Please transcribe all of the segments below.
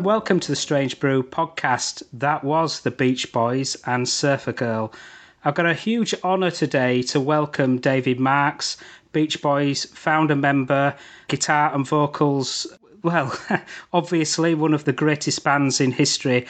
And welcome to the Strange Brew podcast. That was the Beach Boys and Surfer Girl. I've got a huge honour today to welcome David Marks, Beach Boys founder member, guitar and vocals. Well, obviously, one of the greatest bands in history.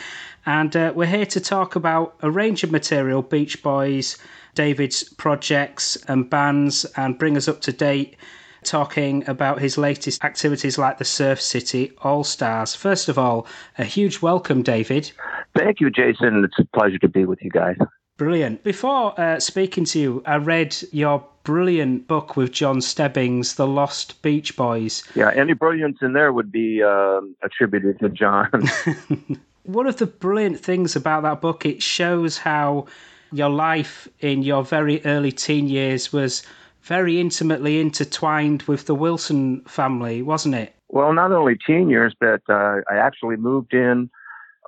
And uh, we're here to talk about a range of material Beach Boys, David's projects and bands, and bring us up to date talking about his latest activities like the Surf City All Stars. First of all, a huge welcome, David. Thank you, Jason. It's a pleasure to be with you guys. Brilliant. Before uh, speaking to you, I read your brilliant book with Jon Stebbings, The Lost Beach Boys. Yeah, any brilliance in there would be uh, attributed to Jon. One of the brilliant things about that book, it shows how your life in your very early teen years was very intimately intertwined with the Wilson family, wasn't it? Well, not only teen years, but uh, I actually moved in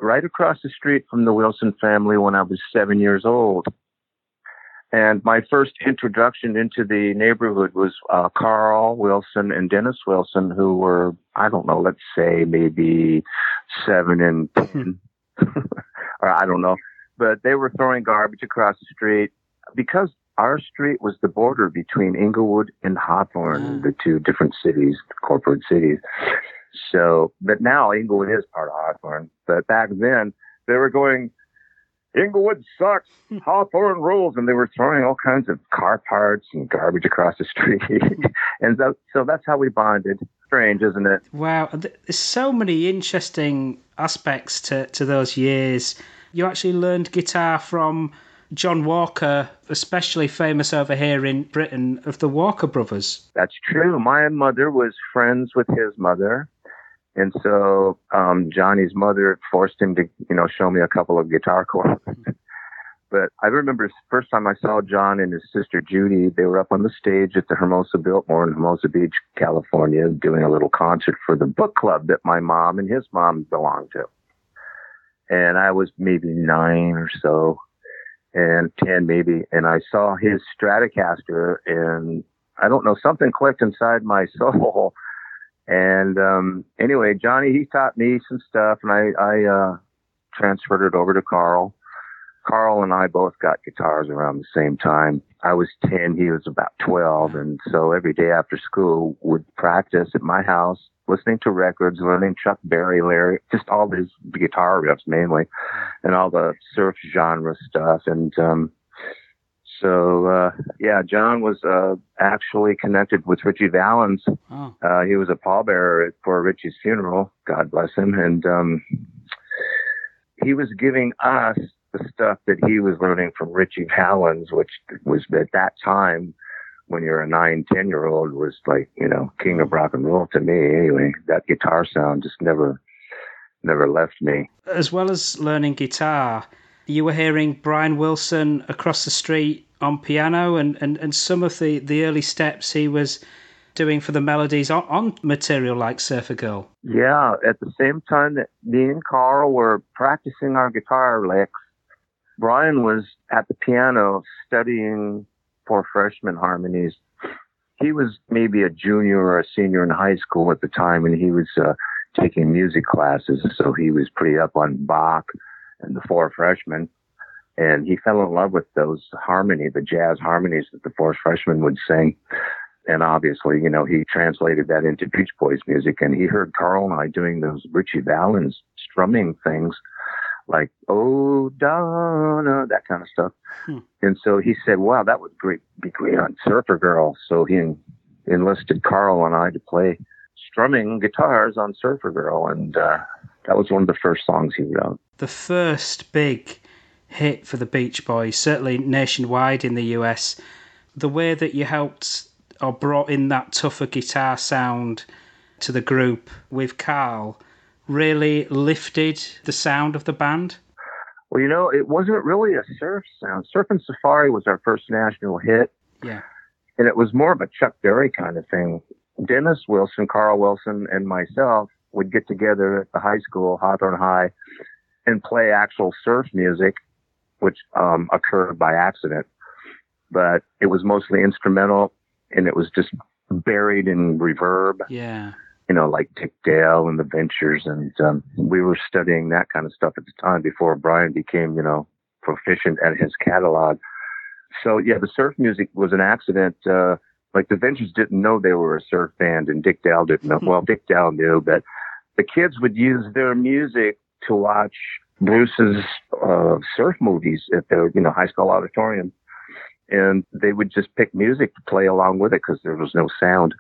right across the street from the Wilson family when I was seven years old. And my first introduction into the neighborhood was uh, Carl Wilson and Dennis Wilson, who were, I don't know, let's say maybe seven and 10, or I don't know. But they were throwing garbage across the street because our street was the border between Inglewood and Hawthorne, mm. the two different cities, corporate cities. So, but now Inglewood is part of Hawthorne. But back then, they were going, Inglewood sucks, Hawthorne rules, and they were throwing all kinds of car parts and garbage across the street. and so, so that's how we bonded. Strange, isn't it? Wow, there's so many interesting aspects to, to those years. You actually learned guitar from John Walker, especially famous over here in Britain, of the Walker brothers. That's true. My mother was friends with his mother. And so um, Johnny's mother forced him to, you know, show me a couple of guitar chords. but I remember the first time I saw John and his sister Judy, they were up on the stage at the Hermosa Biltmore in Hermosa Beach, California, doing a little concert for the book club that my mom and his mom belonged to. And I was maybe nine or so and 10 maybe. And I saw his Stratocaster and I don't know, something clicked inside my soul. And um, anyway, Johnny, he taught me some stuff, and I, I uh, transferred it over to Carl. Carl and I both got guitars around the same time. I was 10, he was about 12. And so every day after school would practice at my house, listening to records, learning Chuck Berry, Larry, just all these guitar riffs mainly and all the surf genre stuff. And, um, so uh, yeah, John was uh, actually connected with Ritchie Valens. Oh. Uh, he was a pallbearer for Ritchie's funeral. God bless him. And um, he was giving us the stuff that he was learning from Ritchie Valens, which was at that time when you're a nine, ten year old was like, you know, king of rock and roll to me anyway. That guitar sound just never, never left me. As well as learning guitar, you were hearing Brian Wilson across the street on piano and, and, and some of the, the early steps he was doing for the melodies on, on material like Surfer Girl. Yeah, at the same time that me and Carl were practicing our guitar licks, Brian was at the piano studying Four Freshmen harmonies. He was maybe a junior or a senior in high school at the time, and he was uh, taking music classes, so he was pretty up on Bach and the four freshmen. And he fell in love with those harmony, the jazz harmonies that the four freshmen would sing. And obviously, you know, he translated that into Beach Boys music and he heard Carl and I doing those Ritchie Valens strumming things like, oh, Donna, that kind of stuff. Hmm. And so he said, wow, that would great, be great on Surfer Girl. So he enlisted Carl and I to play strumming guitars on Surfer Girl. And uh, that was one of the first songs he wrote. The first big hit for the Beach Boys, certainly nationwide in the US. The way that you helped or brought in that tougher guitar sound to the group with Carl really lifted the sound of the band? Well, you know, it wasn't really a surf sound. Surfing Safari was our first national hit. Yeah. And it was more of a Chuck Berry kind of thing. Dennis Wilson, Carl Wilson, and myself would get together at the high school, Hawthorne High, and play actual surf music, which um, occurred by accident. But it was mostly instrumental and it was just buried in reverb. Yeah. You know, like Dick Dale and the Ventures. And um, we were studying that kind of stuff at the time before Brian became, you know, proficient at his catalog. So, yeah, the surf music was an accident. Uh, like the Ventures didn't know they were a surf band and Dick Dale didn't know. well, Dick Dale knew, but the kids would use their music to watch Bruce's uh, surf movies at their, you know, high school auditorium. And they would just pick music to play along with it because there was no sound.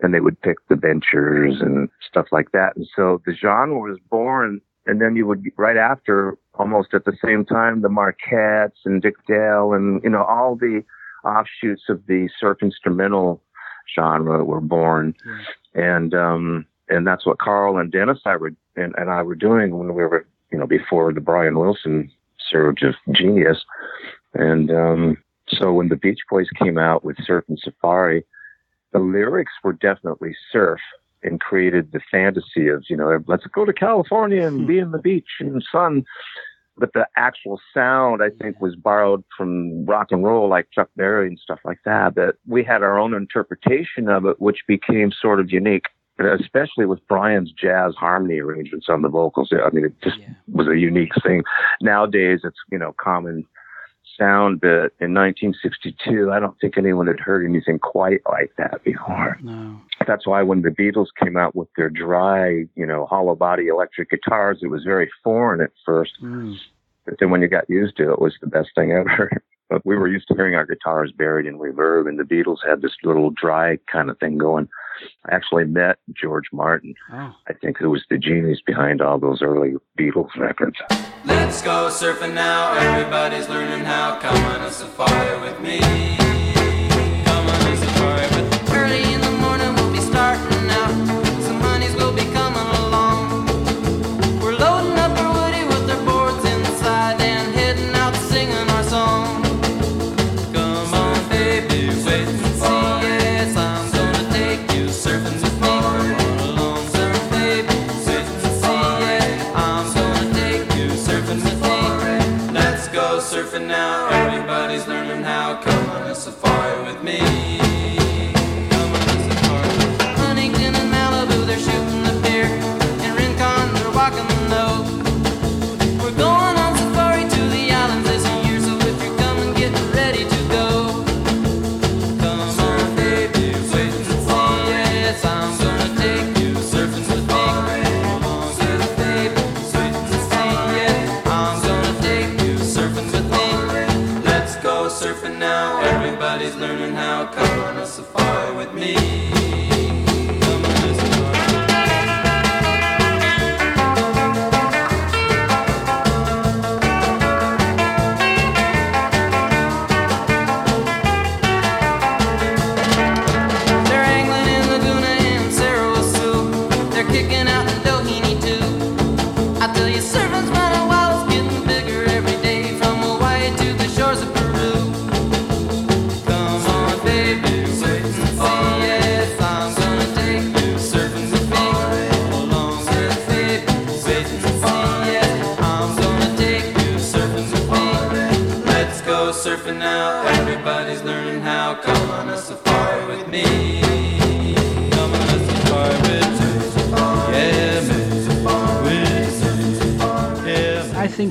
And they would pick the Ventures and stuff like that. And so the genre was born. And then you would, right after, almost at the same time, the Marketts and Dick Dale and, you know, all the offshoots of the surf instrumental genre were born. And, um, and that's what Carl and Dennis I were and, and I were doing when we were, you know, before the Brian Wilson surge of genius. And um, so when the Beach Boys came out with Surfin' Safari, the lyrics were definitely surf and created the fantasy of, you know, let's go to California and be in the beach and sun. But the actual sound, I think, was borrowed from rock and roll, like Chuck Berry and stuff like that. But we had our own interpretation of it, which became sort of unique especially with Brian's jazz harmony arrangements on the vocals. I mean, it just yeah. was a unique thing. Nowadays, it's you know common sound, but in 1962, I don't think anyone had heard anything quite like that before. No. That's why when the Beatles came out with their dry, you know, hollow body electric guitars, it was very foreign at first. Mm. But then when you got used to it, it was the best thing ever. but we were used to hearing our guitars buried in reverb, and the Beatles had this little dry kind of thing going. I actually met George Martin. Oh. I think who was the genius behind all those early Beatles records. Let's go surfing now. Everybody's learning how. Come on a safari with me.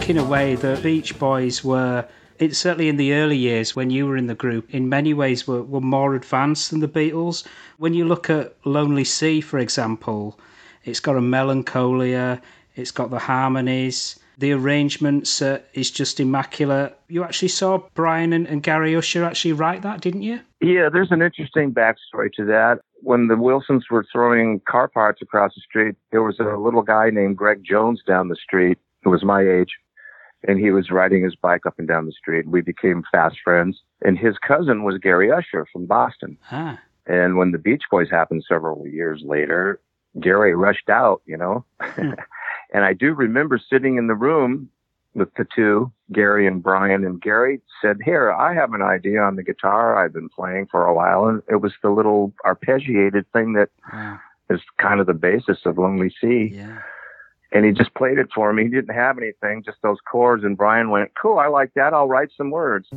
In a way the Beach Boys were it's certainly in the early years when you were in the group, in many ways were, were more advanced than the Beatles. When you look at Lonely Sea, for example, it's got a melancholia, it's got the harmonies, the arrangements uh, is just immaculate. You actually saw Brian and, and Gary Usher actually write that, didn't you? Yeah, there's an interesting backstory to that. When the Wilsons were throwing car parts across the street, there was a little guy named Greg Jones down the street who was my age and he was riding his bike up and down the street. We became fast friends. And his cousin was Gary Usher from Boston. Ah. And when the Beach Boys happened several years later, Gary rushed out, you know. Hmm. and I do remember sitting in the room with the two, Gary and Brian, and Gary said, Here, I have an idea on the guitar I've been playing for a while. And it was the little arpeggiated thing that wow. is kind of the basis of Lonely Sea. Yeah and he just played it for me. He didn't have anything, just those chords. And Brian went, "Cool, I like that. I'll write some words."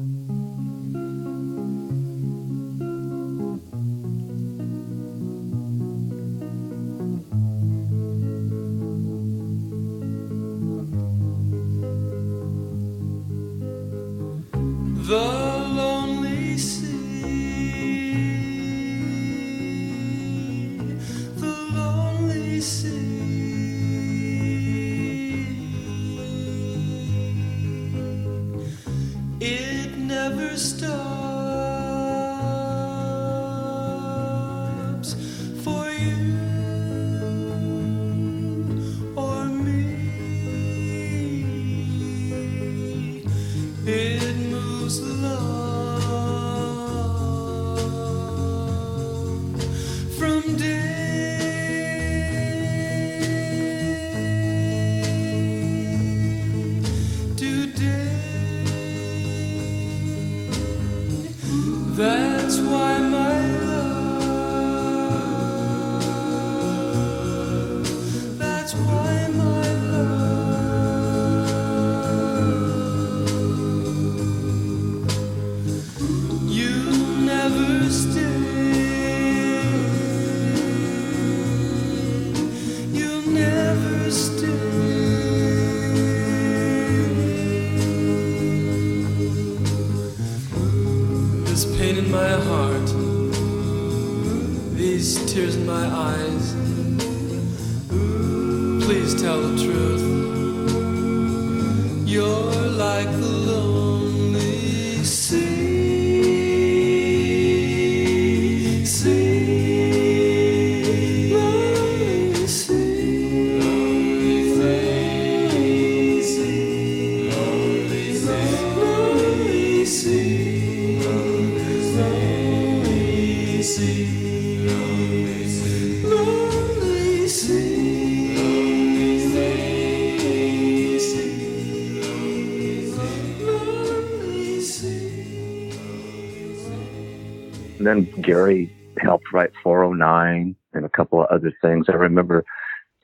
Write 409 and a couple of other things. I remember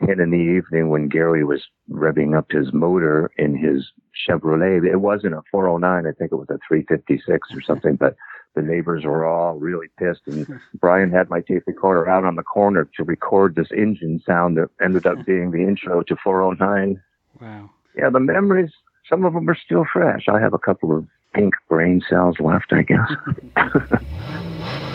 10 in the evening when Gary was revving up his motor in his Chevrolet. It wasn't a 409. I think it was a 356 or something, but the neighbors were all really pissed. And Brian had my tape recorder out on the corner to record this engine sound that ended up being the intro to 409. Wow. Yeah, the memories, some of them are still fresh. I have a couple of pink brain cells left, I guess.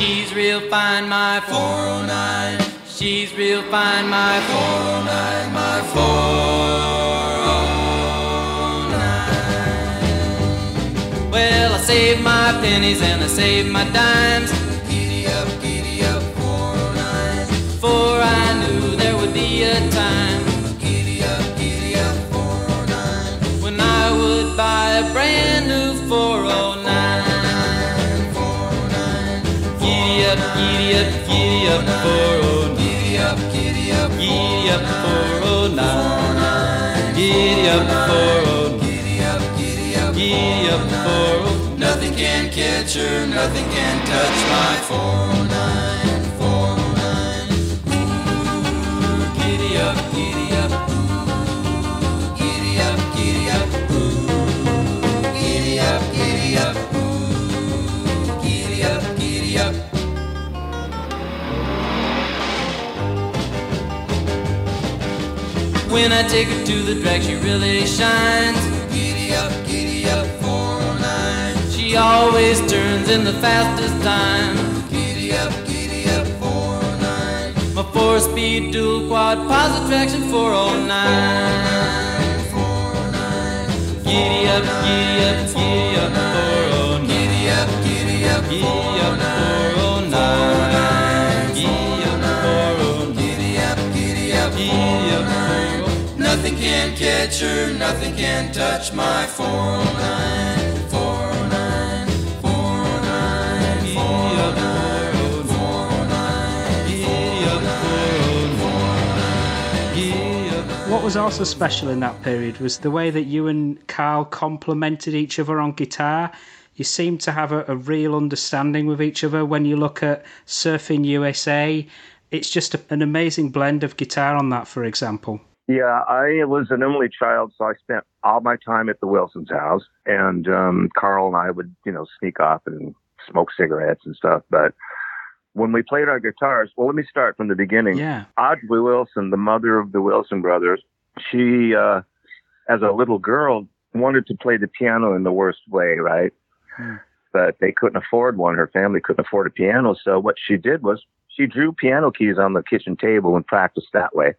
She's real fine, my 409. She's real fine, my 409, my 409. Well, I saved my pennies and I saved my dimes. Giddy up, giddy up, 409. For I knew there would be a time. Giddy up, giddy up, 409. When I would buy a brand giddy up, giddy up, 409. Giddy up, giddy up, giddy up, 409. Giddy up, 409. Giddy up, giddy up, giddy up, 409. Nothing can catch her, nothing can touch my 409, 409. When I take her to the drag, she really shines. Giddy up, giddy up, 409. She always turns in the fastest time. Giddy up, giddy up, 409. My four-speed dual quad positive traction 409. Giddy up, giddy up, giddy up, 409. Giddy up, giddy up, giddy up, 409. Nothing can catch her, nothing can touch my 409. 409, 409, 409, 409, 409, What was also special in that period was the way that you and Carl complemented each other on guitar. You seem to have a, a real understanding with each other when you look at Surfing USA. It's just a, an amazing blend of guitar on that, for example. Yeah, I was an only child, so I spent all my time at the Wilson's house, and um, Carl and I would, you know, sneak off and smoke cigarettes and stuff. But when we played our guitars, well, let me start from the beginning. Yeah. Audrey Wilson, the mother of the Wilson brothers, she, uh, as a little girl, wanted to play the piano in the worst way, right? Hmm. But they couldn't afford one. Her family couldn't afford a piano. So what she did was she drew piano keys on the kitchen table and practiced that way.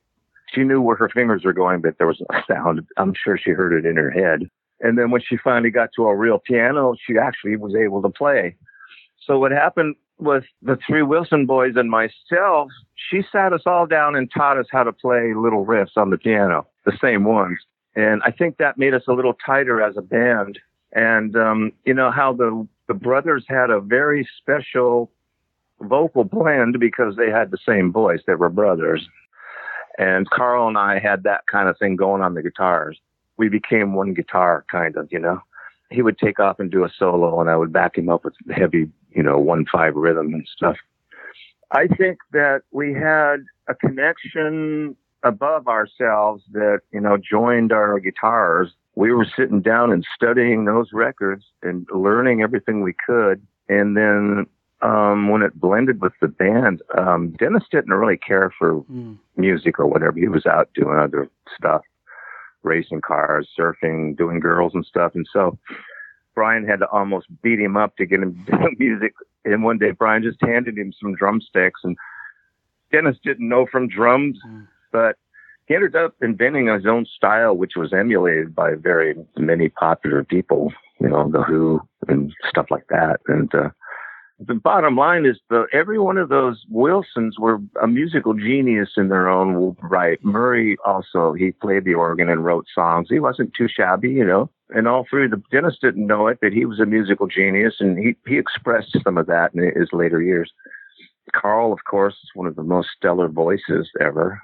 She knew where her fingers were going, but there was no sound. I'm sure she heard it in her head. And then when she finally got to a real piano, she actually was able to play. So what happened was the three Wilson boys and myself, she sat us all down and taught us how to play little riffs on the piano, the same ones. And I think that made us a little tighter as a band. And um, you know how the the brothers had a very special vocal blend because they had the same voice. They were brothers. And Carl and I had that kind of thing going on the guitars. We became one guitar, kind of, you know. He would take off and do a solo, and I would back him up with heavy, you know, one five rhythm and stuff. I think that we had a connection above ourselves that, you know, joined our guitars. We were sitting down and studying those records and learning everything we could. And then um, when it blended with the band, um, Dennis didn't really care for Mm. music or whatever. He was out doing other stuff, racing cars, surfing, doing girls and stuff. And so Brian had to almost beat him up to get him to do music. And one day Brian just handed him some drumsticks and Dennis didn't know from drums, Mm. but he ended up inventing his own style, which was emulated by very many popular people, you know, The Who and stuff like that. And, uh, the bottom line is the every one of those Wilsons were a musical genius in their own right. Murry also he played the organ and wrote songs. He wasn't too shabby, you know. And all three the Dennis didn't know it, but he was a musical genius, and he he expressed some of that in his later years. Carl, of course, is one of the most stellar voices ever.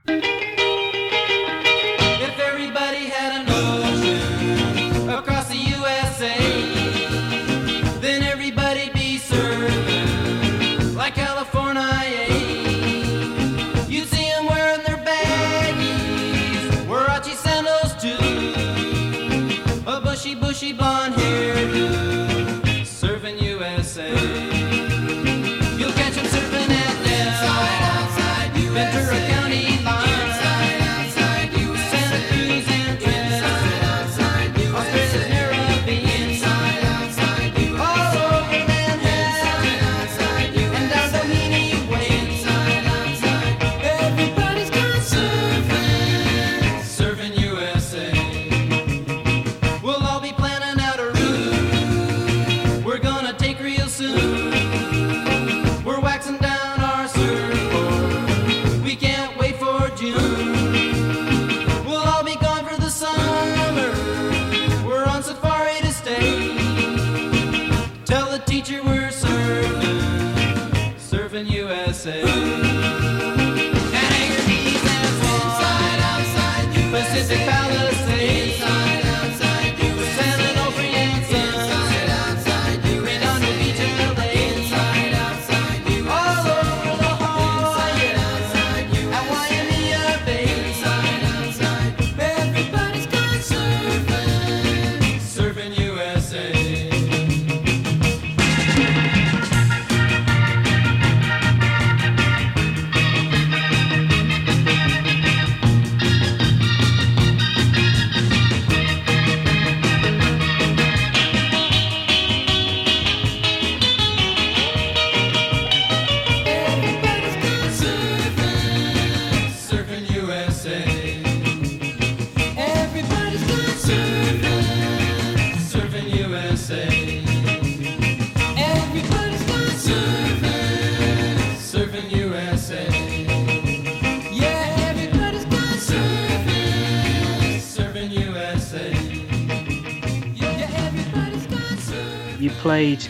Played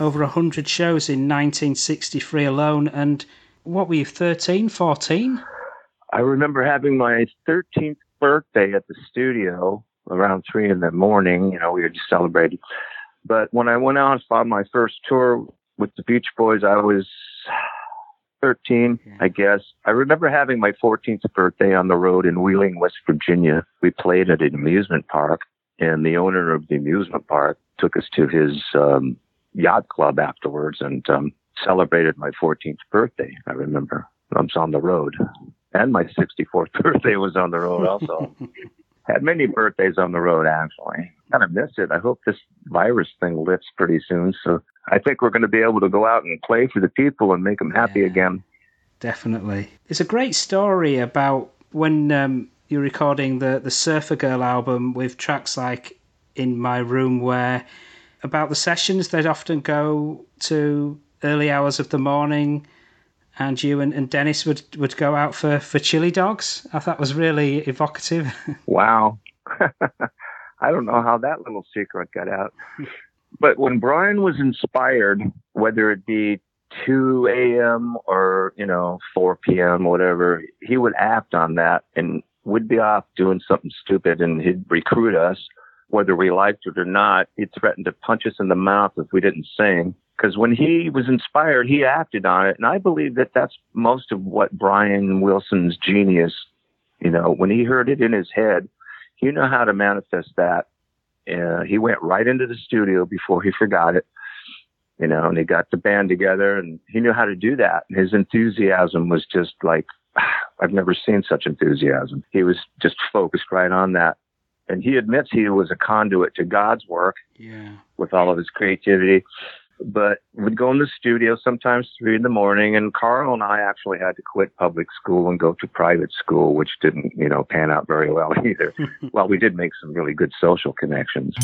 over 100 shows in 1963 alone. And what were you, 13, 14? I remember having my 13th birthday at the studio around three in the morning. You know, we were just celebrating. But when I went out on my first tour with the Beach Boys, I was 13, Yeah. I guess. I remember having my 14th birthday on the road in Wheeling, West Virginia. We played at an amusement park, and the owner of the amusement park took us to his um, yacht club afterwards and um, celebrated my 14th birthday. I remember I was on the road, and my 64th birthday was on the road also. Had many birthdays on the road actually. Kind of miss it. I hope this virus thing lifts pretty soon. So I think we're going to be able to go out and play for the people and make them happy Yeah. again. Definitely. It's a great story about when um, you're recording the, the Surfer Girl album with tracks like In My Room, where about the sessions they'd often go to early hours of the morning and you and, and Dennis would, would go out for, for chili dogs. I thought was really evocative. Wow. I don't know how that little secret got out. But when Brian was inspired, whether it be 2 a.m. or, you know, 4 p.m., whatever, he would act on that and we'd be off doing something stupid and he'd recruit us, whether we liked it or not. He'd threaten to punch us in the mouth if we didn't sing. Because when he was inspired, he acted on it. And I believe that that's most of what Brian Wilson's genius, you know, when he heard it in his head, he knew how to manifest that. Uh, he went right into the studio before he forgot it, you know, and he got the band together and he knew how to do that. And His enthusiasm was just like, I've never seen such enthusiasm. He was just focused right on that. And he admits he was a conduit to God's work yeah. with all of his creativity. But we'd go in the studio sometimes three in the morning, and Carl and I actually had to quit public school and go to private school, which didn't, you know, pan out very well either. well, we did make some really good social connections.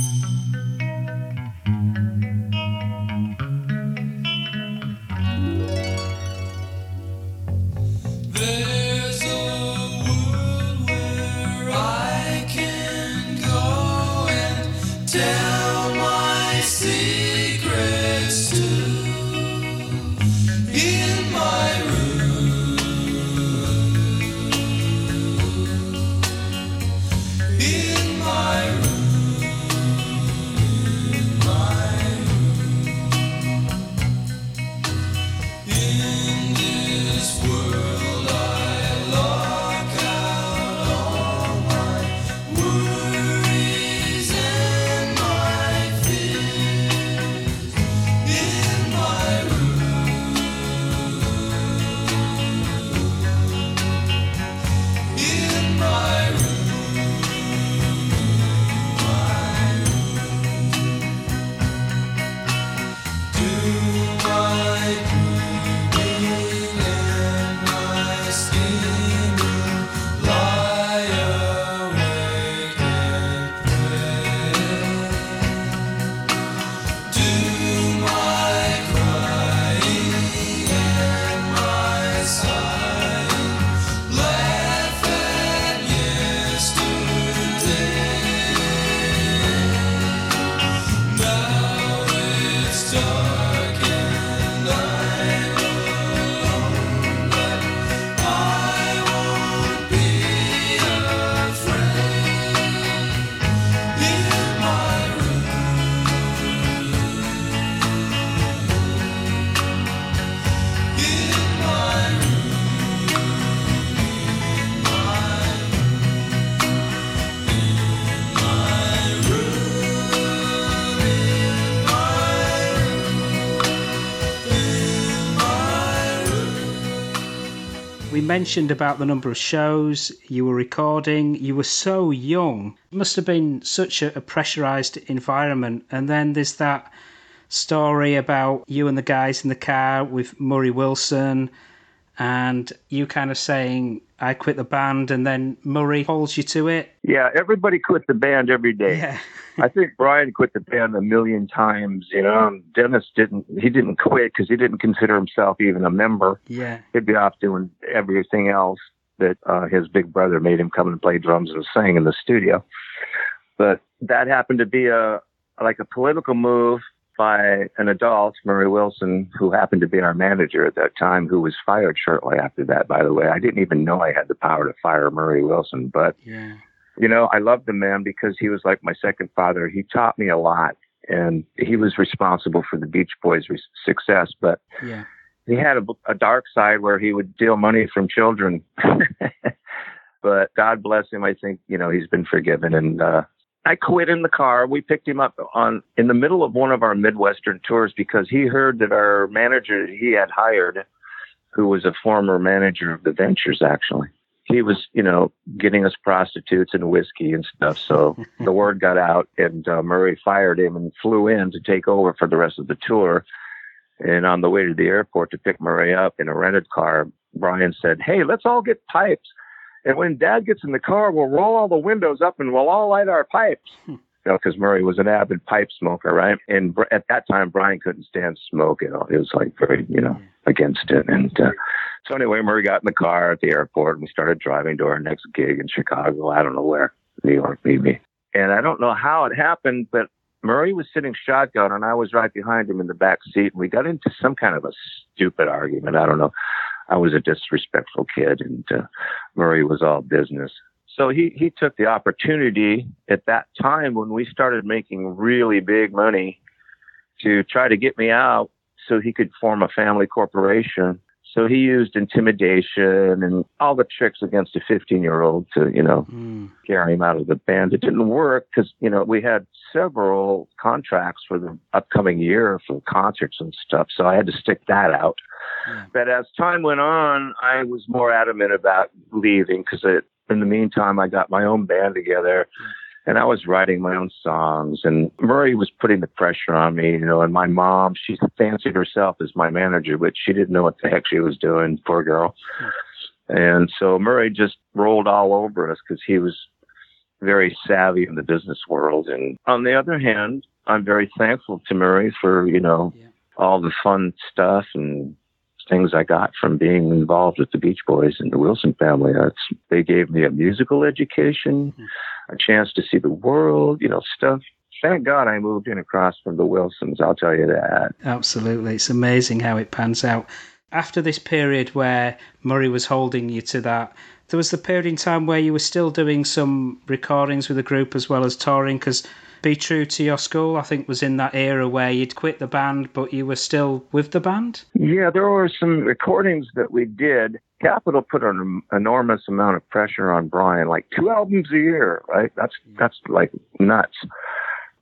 Mentioned about the number of shows you were recording. You were so young. It must have been such a, a pressurized environment. And then there's that story about you and the guys in the car with Murry Wilson and you kind of saying, I quit the band, and then Murry holds you to it. Yeah, everybody quit the band every day. Yeah. I think Brian quit the band a million times. You know, Dennis didn't. He didn't quit because he didn't consider himself even a member. Yeah. He'd be off doing everything else that uh, his big brother made him come and play drums and sing in the studio. But that happened to be a like a political move by an adult, Murry Wilson, who happened to be our manager at that time, who was fired shortly after that, by the way. I didn't even know I had the power to fire Murry Wilson, but, Yeah. you know, I loved the man because he was like my second father. He taught me a lot and he was responsible for the Beach Boys' re- success, but Yeah. he had a, a dark side where he would steal money from children. but God bless him. I think, you know, he's been forgiven. And, uh, I quit in the car. We picked him up on in the middle of one of our Midwestern tours because he heard that our manager he had hired, who was a former manager of the Ventures, actually, he was, you know, getting us prostitutes and whiskey and stuff. So the word got out, and uh, Murry fired him and flew in to take over for the rest of the tour. And on the way to the airport to pick Murry up in a rented car, Brian said, "Hey, let's all get pipes." And when Dad gets in the car, we'll roll all the windows up and we'll all light our pipes. You know, because Murry was an avid pipe smoker, right? And Br- at that time, Brian couldn't stand smoke. You know, he was like very, you know, against it. And uh, so anyway, Murry got in the car at the airport and we started driving to our next gig in Chicago. I don't know where, New York, maybe. And I don't know how it happened, but Murry was sitting shotgun and I was right behind him in the back seat. And we got into some kind of a stupid argument. I don't know. I was a disrespectful kid and uh, Murry was all business. So he, he took the opportunity at that time when we started making really big money to try to get me out so he could form a family corporation. So he used intimidation and all the tricks against a 15 year old to, you know, Mm. carry him out of the band. It didn't work because, you know, we had several contracts for the upcoming year for concerts and stuff. So I had to stick that out. Yeah. But as time went on, I was more adamant about leaving because in the meantime, I got my own band together and I was writing my own songs. And Murry was putting the pressure on me, you know. And my mom, she fancied herself as my manager, but she didn't know what the heck she was doing, poor girl. And so Murry just rolled all over us because he was very savvy in the business world. And on the other hand, I'm very thankful to Murry for, you know, Yeah. all the fun stuff and things I got from being involved with the Beach Boys and the Wilson family. That's, they gave me a musical education, a chance to see the world, you know, stuff. Thank God I moved in across from the Wilsons. I'll tell you that. Absolutely. It's amazing how it pans out. After this period where Murry was holding you to that, there was the period in time where you were still doing some recordings with the group as well as touring because Be True to Your School, I think, was in that era where you'd quit the band, but you were still with the band. Yeah, there were some recordings that we did. Capitol put an enormous amount of pressure on Brian, like two albums a year, right? That's that's like nuts.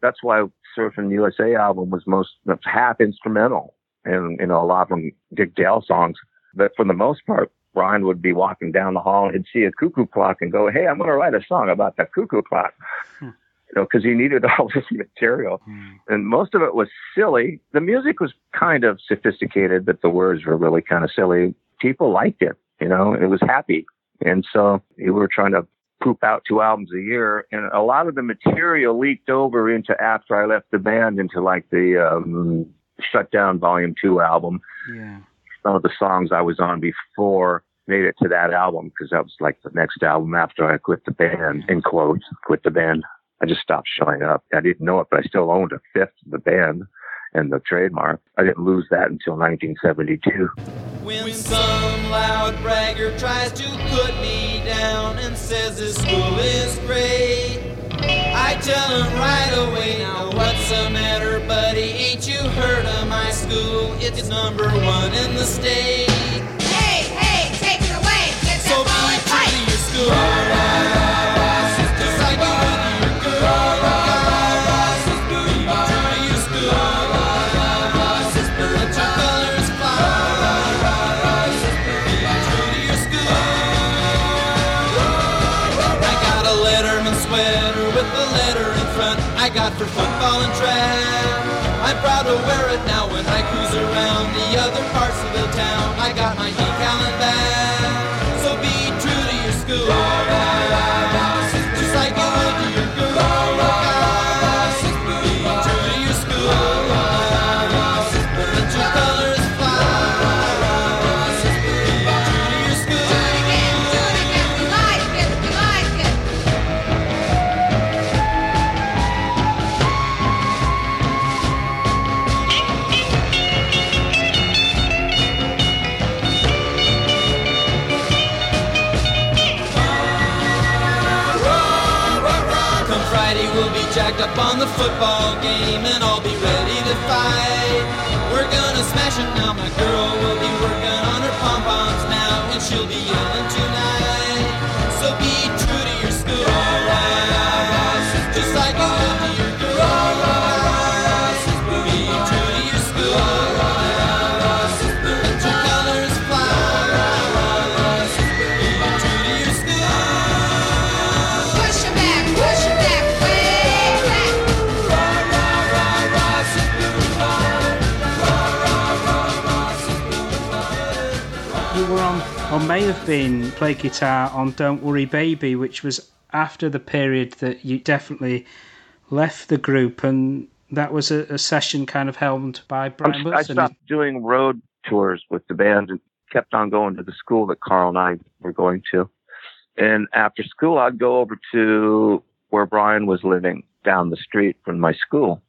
That's why Surfing USA album was most that's half instrumental, and you know a lot of them Dick Dale songs. But for the most part, Brian would be walking down the hall and he'd see a cuckoo clock and go, "Hey, I'm going to write a song about that cuckoo clock." Hmm. You know, because he needed all this material and most of it was silly. The music was kind of sophisticated, but the words were really kind of silly. People liked it, you know, it was happy. And so we were trying to poop out two albums a year. And a lot of the material leaked over into after I left the band into like the um, Shut Down Volume 2 album. Yeah. Some of the songs I was on before made it to that album because that was like the next album after I quit the band, in quotes, quit the band. I just stopped showing up. I didn't know it, but I still owned a fifth of the band and the trademark. I didn't lose that until 1972. When some loud bragger tries to put me down and says this school is great, I tell him right away, now what's the matter, buddy? Ain't you heard of my school? It's number one in the state. Hey, hey, take it away. Get that be ball true and to your school. I got for football and track. I'm proud to wear it now when I cruise around the other parts football game or may have been, play guitar on Don't Worry Baby, which was after the period that you definitely left the group, and that was a, a session kind of helmed by Brian I Wilson. stopped doing road tours with the band and kept on going to the school that Carl and I were going to. And after school, I'd go over to where Brian was living down the street from my school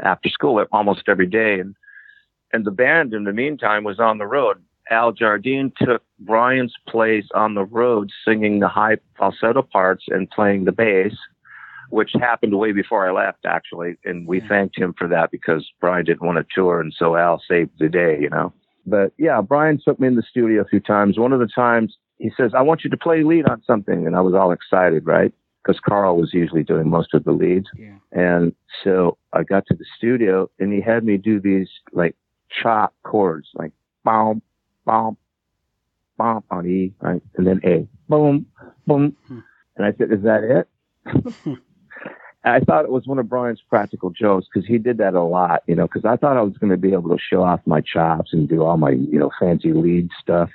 after school almost every day. And, and the band in the meantime was on the road. Al Jardine took Brian's place on the road singing the high falsetto parts and playing the bass, which happened way before I left actually. And we Yeah. thanked him for that because Brian didn't want to tour. And so Al saved the day, you know. But yeah, Brian took me in the studio a few times. One of the times he says, I want you to play lead on something. And I was all excited, right? Because Carl was usually doing most of the leads. Yeah. And so I got to the studio and he had me do these like chop chords, like boom, boom, boom on E, right? And then A, boom, boom. And I said, is that it? I thought it was one of Brian's practical jokes because he did that a lot, you know, because I thought I was going to be able to show off my chops and do all my, you know, fancy lead stuff.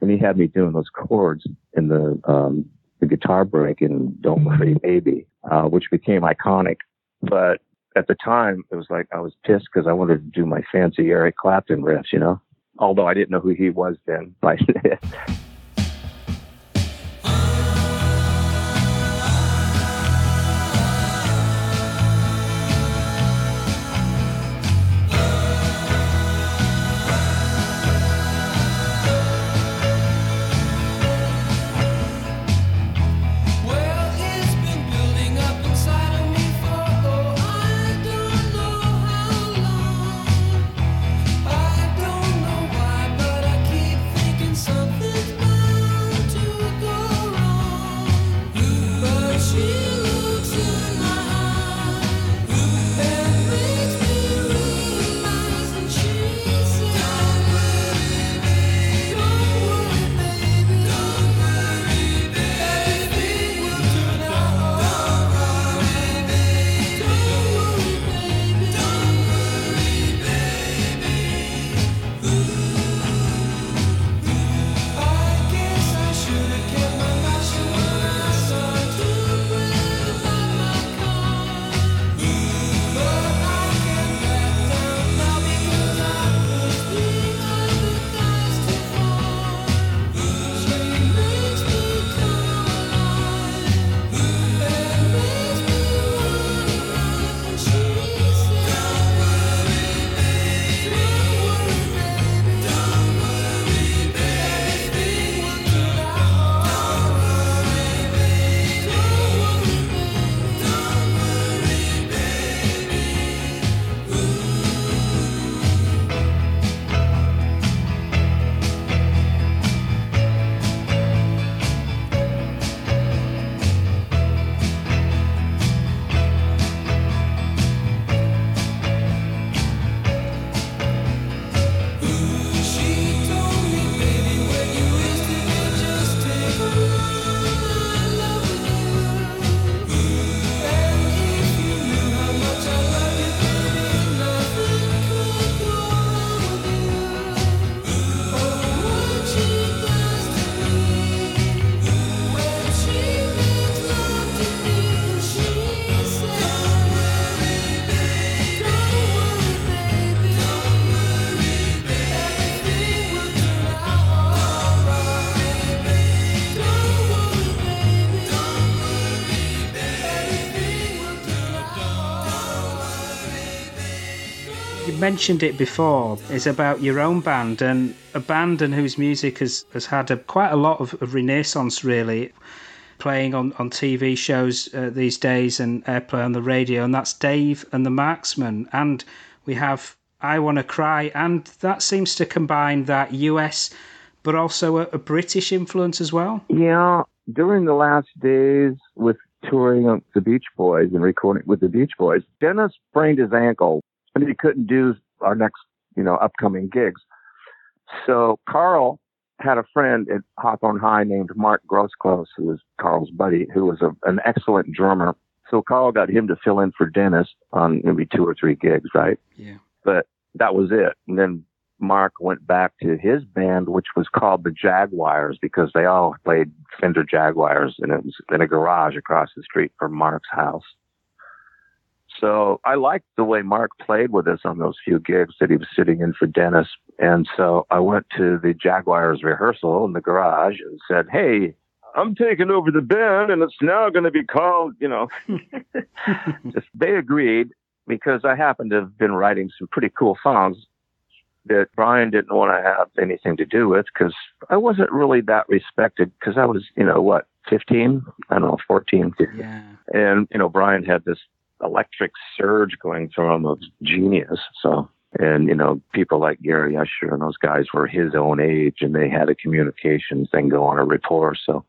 And he had me doing those chords in the, um, the guitar break in Don't Worry Baby, uh, which became iconic. But at the time, it was like I was pissed because I wanted to do my fancy Eric Clapton riffs, you know, although I didn't know who he was then. Like, mentioned it before. It's about your own band and a band and whose music has, has had a, quite a lot of, of renaissance, really. playing on, on TV shows uh, these days and airplay on the radio, and that's Dave and the Marksmen. And we have I Want to Cry, and that seems to combine that US but also a, a British influence as well. Yeah, during the last days with touring the Beach Boys and recording with the Beach Boys, Dennis sprained his ankle and he couldn't do our next, you know, upcoming gigs. So Carl had a friend at Hawthorne High named Mark Groseclose, who was Carl's buddy, who was a, an excellent drummer. So Carl got him to fill in for Dennis on maybe two or three gigs, right? Yeah. But that was it. And then Mark went back to his band, which was called the Jaguars, because they all played Fender Jaguars, and it was in a garage across the street from Mark's house. So I liked the way Mark played with us on those few gigs that he was sitting in for Dennis. And so I went to the Jaguars rehearsal in the garage and said, Hey, I'm taking over the band and it's now going to be called, you know, just they agreed because I happened to have been writing some pretty cool songs that Brian didn't want to have anything to do with because I wasn't really that respected because I was, you know, what, 15? I don't know, 14. 15. Yeah. And, you know, Brian had this electric surge going through him of genius. So, and, you know, people like Gary Usher and those guys were his own age and they had a communication thing going, a rapport. So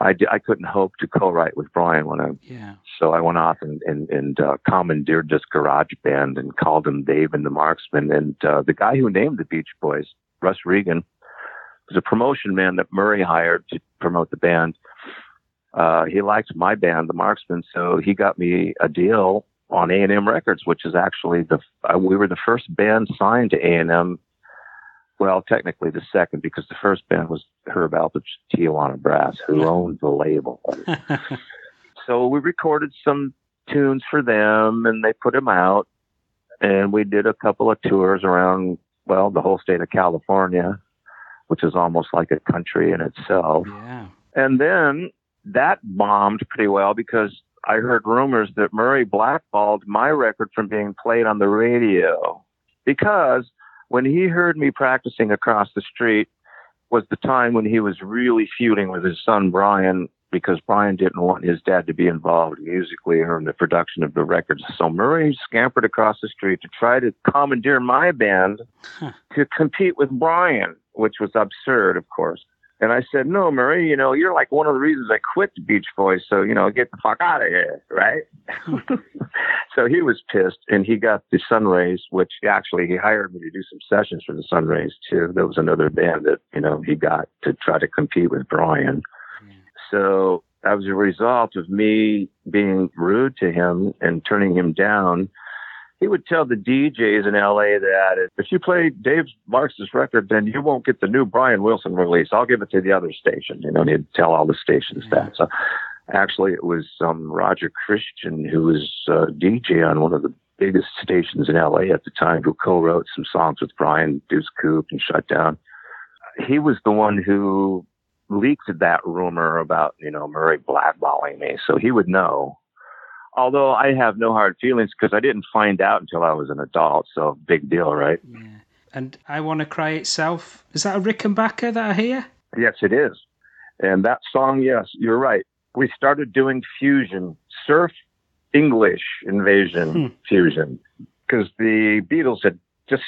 I, d- I couldn't hope to co-write with Brian when I Yeah. so I went off and, and, and uh, commandeered this garage band and called them Dave and the Marksmen. And uh, the guy who named the Beach Boys, Russ Regan, was a promotion man that Murry hired to promote the band. Uh, he liked my band, the Marksmen, so he got me a deal on A&M Records, which is actually the uh, we were the first band signed to A&M. Well, technically the second because the first band was Herb Alpert Tijuana Brass, who owned the label so we recorded some tunes for them and they put them out and we did a couple of tours around well the whole state of california which is almost like a country in itself yeah. and then that bombed pretty well because i heard rumors that murry blackballed my record from being played on the radio because when he heard me practicing across the street was the time when he was really feuding with his son Brian because Brian didn't want his dad to be involved musically or in the production of the records. So Murry scampered across the street to try to commandeer my band Huh. to compete with Brian, which was absurd, of course. And I said, no, Murry, you know, you're like one of the reasons I quit the Beach Boys. So, you know, get the fuck out of here, right? so he was pissed and he got the Sunrays, which actually he hired me to do some sessions for the Sunrays too. There was another band that, you know, he got to try to compete with Brian. Yeah. So that was a result of me being rude to him and turning him down. He would tell the DJs in LA that if you play Dave Marks' record, then you won't get the new Brian Wilson release. I'll give it to the other station. You know, and he'd tell all the stations Yeah. that. So actually, it was um, Roger Christian, who was uh, DJ on one of the biggest stations in LA at the time, who co-wrote some songs with Brian Deuce Coupe and Shut Down. He was the one who leaked that rumor about, you know, Murry blackballing me. So he would know. Although I have no hard feelings because I didn't find out until I was an adult. So big deal, right? Yeah. And I Want to Cry itself, is that a Rickenbacker that I hear? Yes, it is. And that song, yes, you're right. We started doing fusion, surf English invasion Hmm. fusion, because the Beatles had just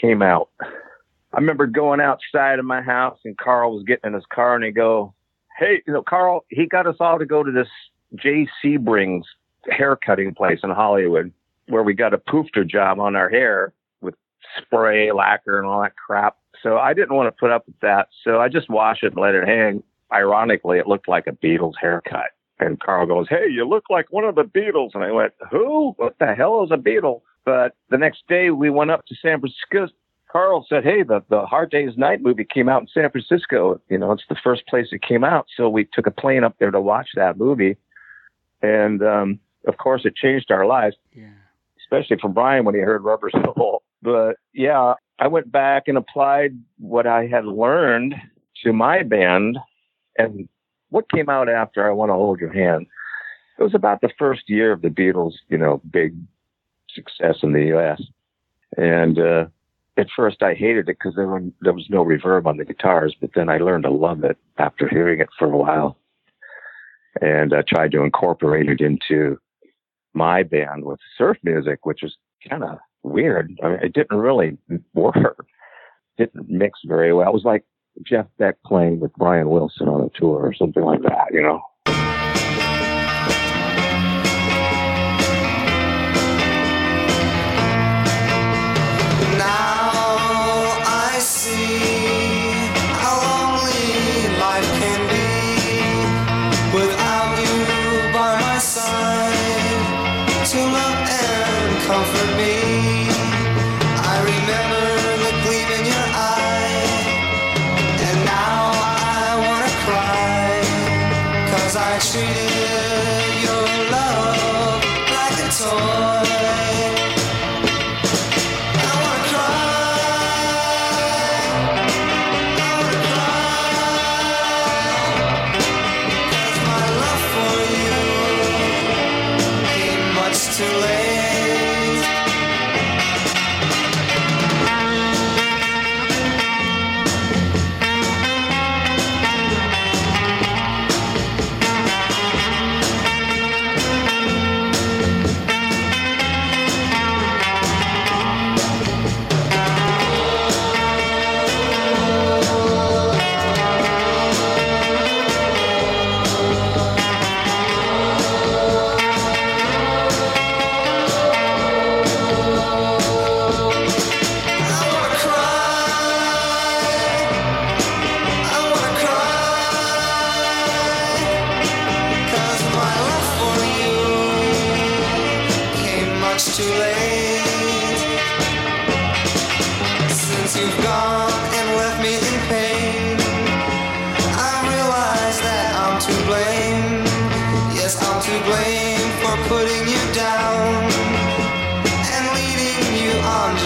came out. I remember going outside of my house and Carl was getting in his car and he go, Hey, you know, Carl, he got us all to go to this Jay Sebring's hair cutting place in Hollywood where we got a poofter job on our hair with spray, lacquer, and all that crap. So I didn't want to put up with that. So I just washed it and let it hang. Ironically, it looked like a Beatles haircut. And Carl goes, Hey, you look like one of the Beatles. And I went, Who? What the hell is a Beatle? But the next day we went up to San Francisco. Carl said, Hey, the, the Hard Day's Night movie came out in San Francisco. You know, it's the first place it came out. So we took a plane up there to watch that movie. And, um, of course, it changed our lives Yeah. especially for Brian when he heard Rubber Soul. But yeah, I went back and applied what I had learned to my band and what came out after I Want to Hold Your Hand. It was about the first year of the Beatles, you know, big success in the U.S. And uh, at first I hated it because there, were, there was no reverb on the guitars, but then I learned to love it after hearing it for a while. and I tried to incorporate it into my band with surf music, which is kind of weird. I mean, it didn't really work. Didn't mix very well. It was like Jeff Beck playing with Brian Wilson on a tour or something like that, you know.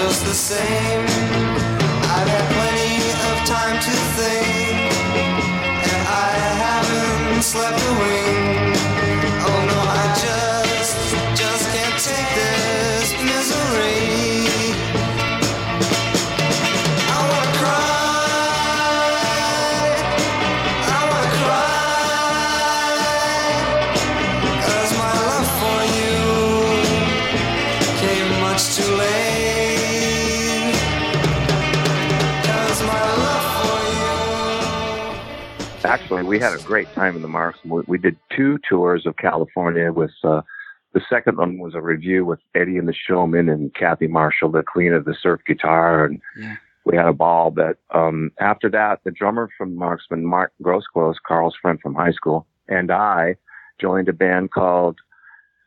Just the same. I've had plenty of time to think, and I haven't slept a Actually, we had a great time in the Marks. We, we did two tours of California with, uh, the second one was a review with Eddie and the Showmen and Kathy Marshall, the queen of the surf guitar. And Yeah. we had a ball. But um, after that, the drummer from Marksmen, Mark Groseclose, Carl's friend from high school, and I joined a band called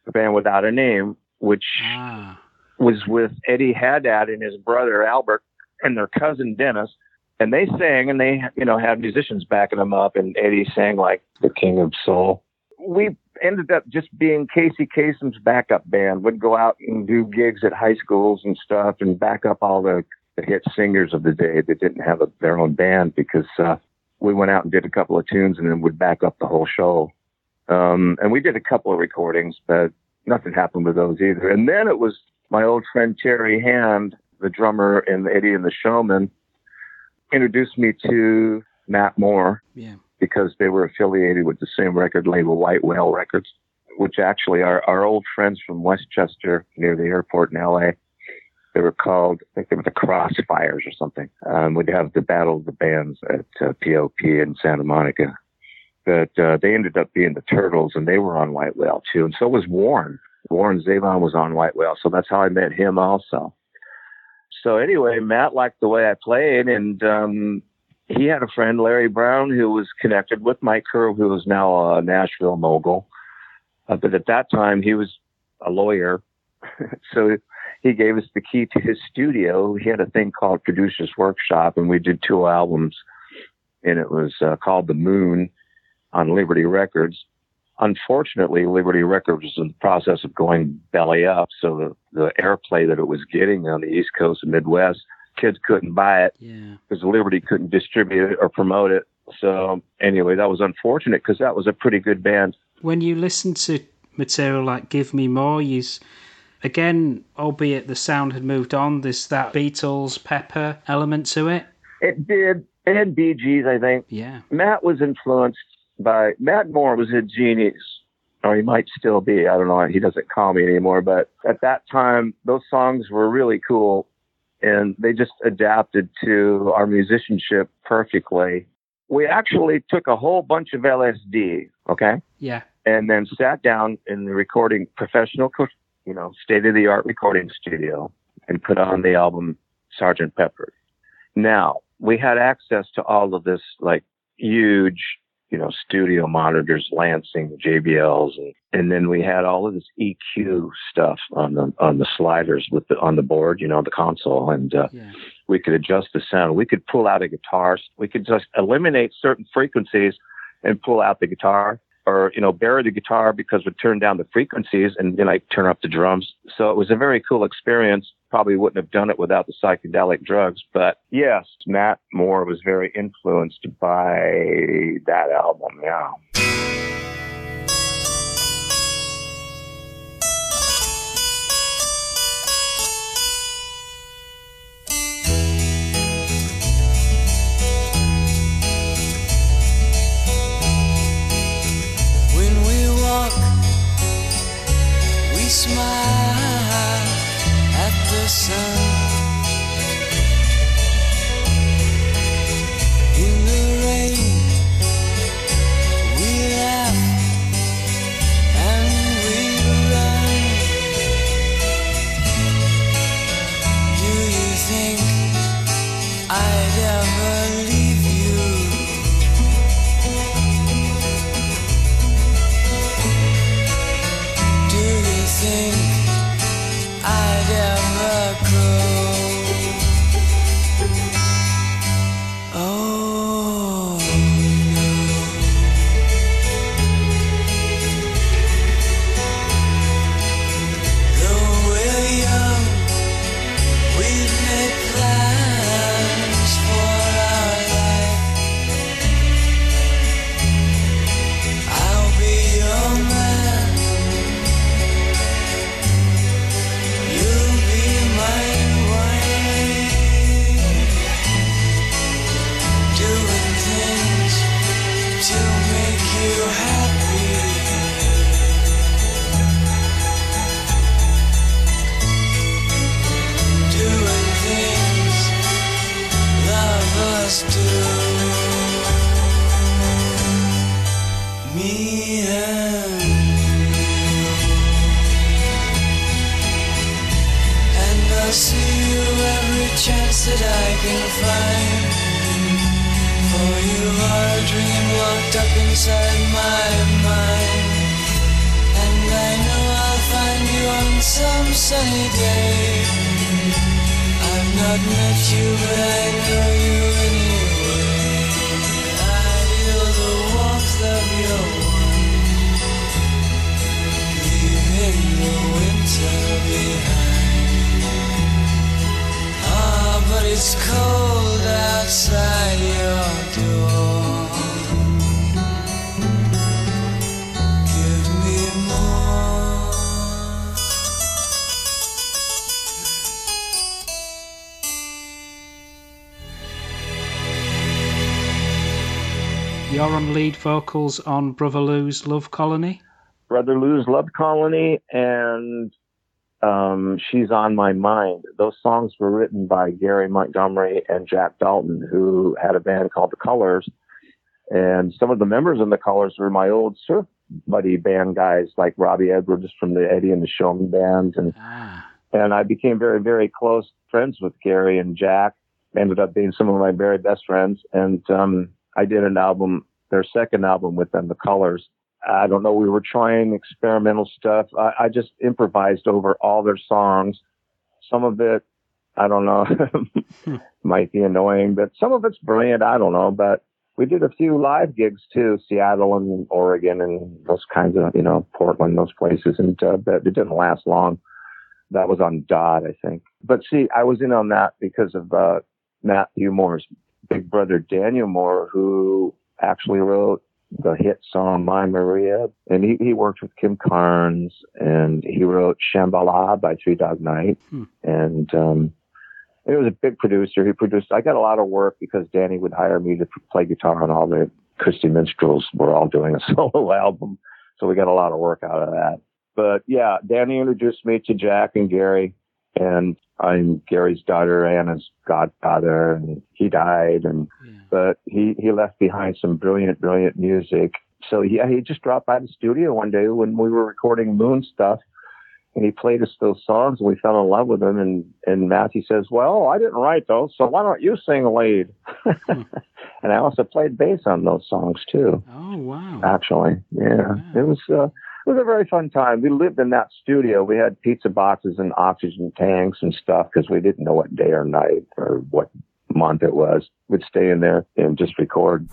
a band without a name, which Ah. was with Eddie Haddad and his brother Albert and their cousin Dennis. And they sang and they, you know, had musicians backing them up and Eddie sang like the king of soul. We ended up just being Casey Kasem's backup band. Would go out and do gigs at high schools and stuff and back up all the, the hit singers of the day that didn't have a, their own band because uh, we went out and did a couple of tunes and then would back up the whole show. Um, and we did a couple of recordings, but nothing happened with those either. And then it was my old friend Terry Hand, the drummer in Eddie and the Showmen, introduced me to Matt Moore Yeah. because they were affiliated with the same record label, White Whale Records, which actually are our old friends from Westchester near the airport in LA. They were called, I think they were the Crossfires or something. Um, we'd have the Battle of the Bands at uh, POP in Santa Monica. But uh, they ended up being the Turtles, and they were on White Whale too. And so was Warren. Warren Zevon was on White Whale, so that's how I met him also. So anyway, Matt liked the way I played, and um, he had a friend, Larry Brown, who was connected with Mike Curb, who is now a Nashville mogul. Uh, but at that time, he was a lawyer. so he gave us the key to his studio. He had a thing called Producer's Workshop, and we did two albums. And it was uh, called The Moon on Liberty Records. Unfortunately, Liberty Records was in the process of going belly up. So the, the airplay that it was getting on the East Coast and Midwest, kids couldn't buy it Yeah. because Liberty couldn't distribute it or promote it. So anyway, that was unfortunate because that was a pretty good band. When you listen to material like Give Me More, you again, albeit the sound had moved on, there's that Beatles pepper element to it. It did. It had Bee Gees, I think. Yeah. Matt was influenced by Matt Moore was a genius, or he might still be. I don't know. He doesn't call me anymore, but at that time, those songs were really cool, and they just adapted to our musicianship perfectly. We actually took a whole bunch of LSD, okay, Yeah. and then sat down in the recording professional, you know, state of the art recording studio and put on the album Sergeant Pepper. Now we had access to all of this like huge, you know, studio monitors, Lansing, JBLs, and, and then we had all of this EQ stuff on the on the sliders with the on the board, you know, the console, and uh, Yeah. we could adjust the sound. We could pull out a guitar. We could just eliminate certain frequencies and pull out the guitar or, you know, bury the guitar because we'd turn down the frequencies and then I turn up the drums. So it was a very cool experience. Probably wouldn't have done it without the psychedelic drugs. But yes, Matt Moore was very influenced by that album. Yeah. Sunny day. I've not met you, but I know you anyway. I feel the warmth of your warmth, leaving the winter behind. Ah, but it's cold outside your door. You're on lead vocals on Brother Lou's Love Colony. Brother Lou's Love Colony and um, She's on My Mind. Those songs were written by Gary Montgomery and Jack Dalton, who had a band called The Colors. And some of the members in The Colors were my old surf buddy band guys like Robbie Edwards from the Eddie and the Showmen band. And, Ah. and I became very, very close friends with Gary and Jack. Ended up being some of my very best friends. And um, I did an album, their second album with them, The Colors. I don't know. We were trying experimental stuff. I, I just improvised over all their songs. Some of it, I don't know, might be annoying, but some of it's brilliant. I don't know. But we did a few live gigs too, Seattle and Oregon and those kinds of, you know, Portland, those places. And uh, but it didn't last long. That was on Dot, I think. But see, I was in on that because of uh, Matthew Moore's big brother, Daniel Moore, who actually wrote the hit song My Maria. And he, he worked with Kim Carnes and he wrote Shambala by Three Dog Night. Hmm. And um, he was a big producer. He produced, I got a lot of work because Danny would hire me to play guitar on all the Christy Minstrels were all doing a solo album. So we got a lot of work out of that. But yeah, Danny introduced me to Jack and Gary and I'm Gary's daughter Anna's godfather and he died and but he he left behind some brilliant brilliant music. So yeah, he just dropped by the studio one day when we were recording Moon stuff and he played us those songs and we fell in love with them and and Matthew says, "Well, I didn't write those, so why don't you sing lead?" and I also played bass on those songs too. Oh wow. Actually, yeah, Wow. it was uh, it was a very fun time. We lived in that studio. We had pizza boxes and oxygen tanks and stuff because we didn't know what day or night or what month it was. We'd stay in there and just record.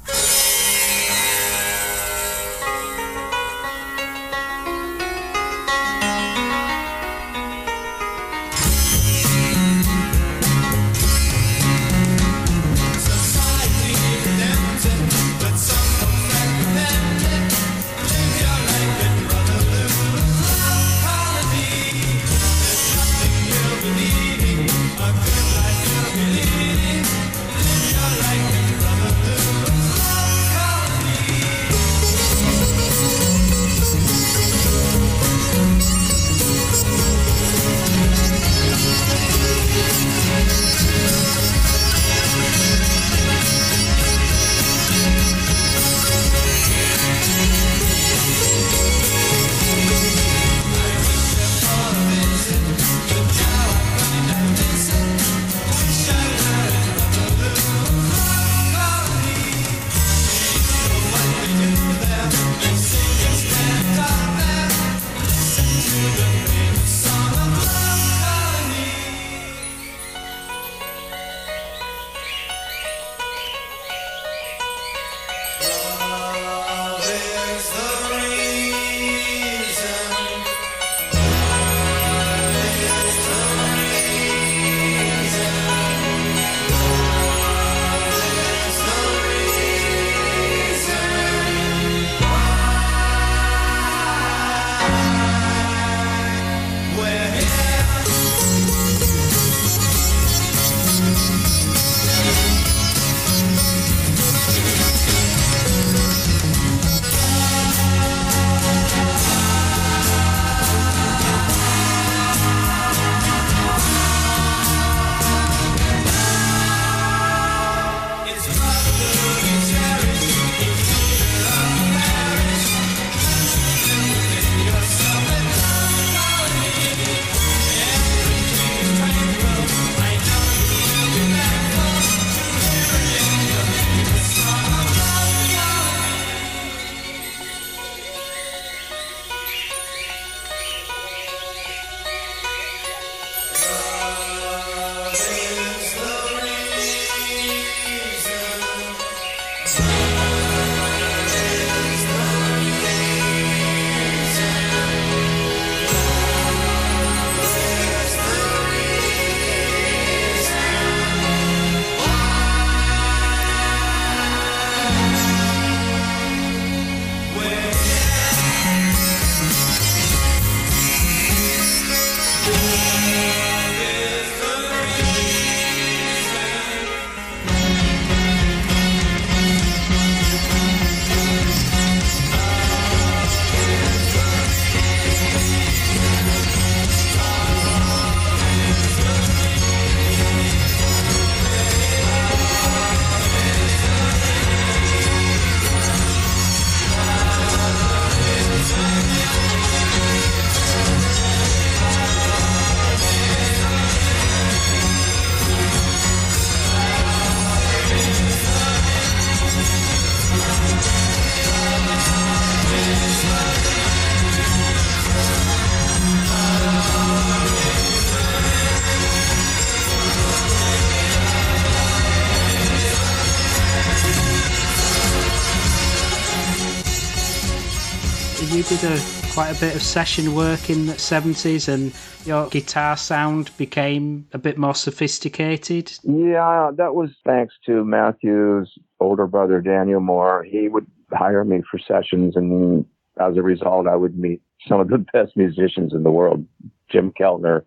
Quite a bit of session work in the 70s and your guitar sound became a bit more sophisticated. Yeah, that was thanks to Matthew's older brother, Daniel Moore. He would hire me for sessions, and as a result, I would meet some of the best musicians in the world. Jim Keltner,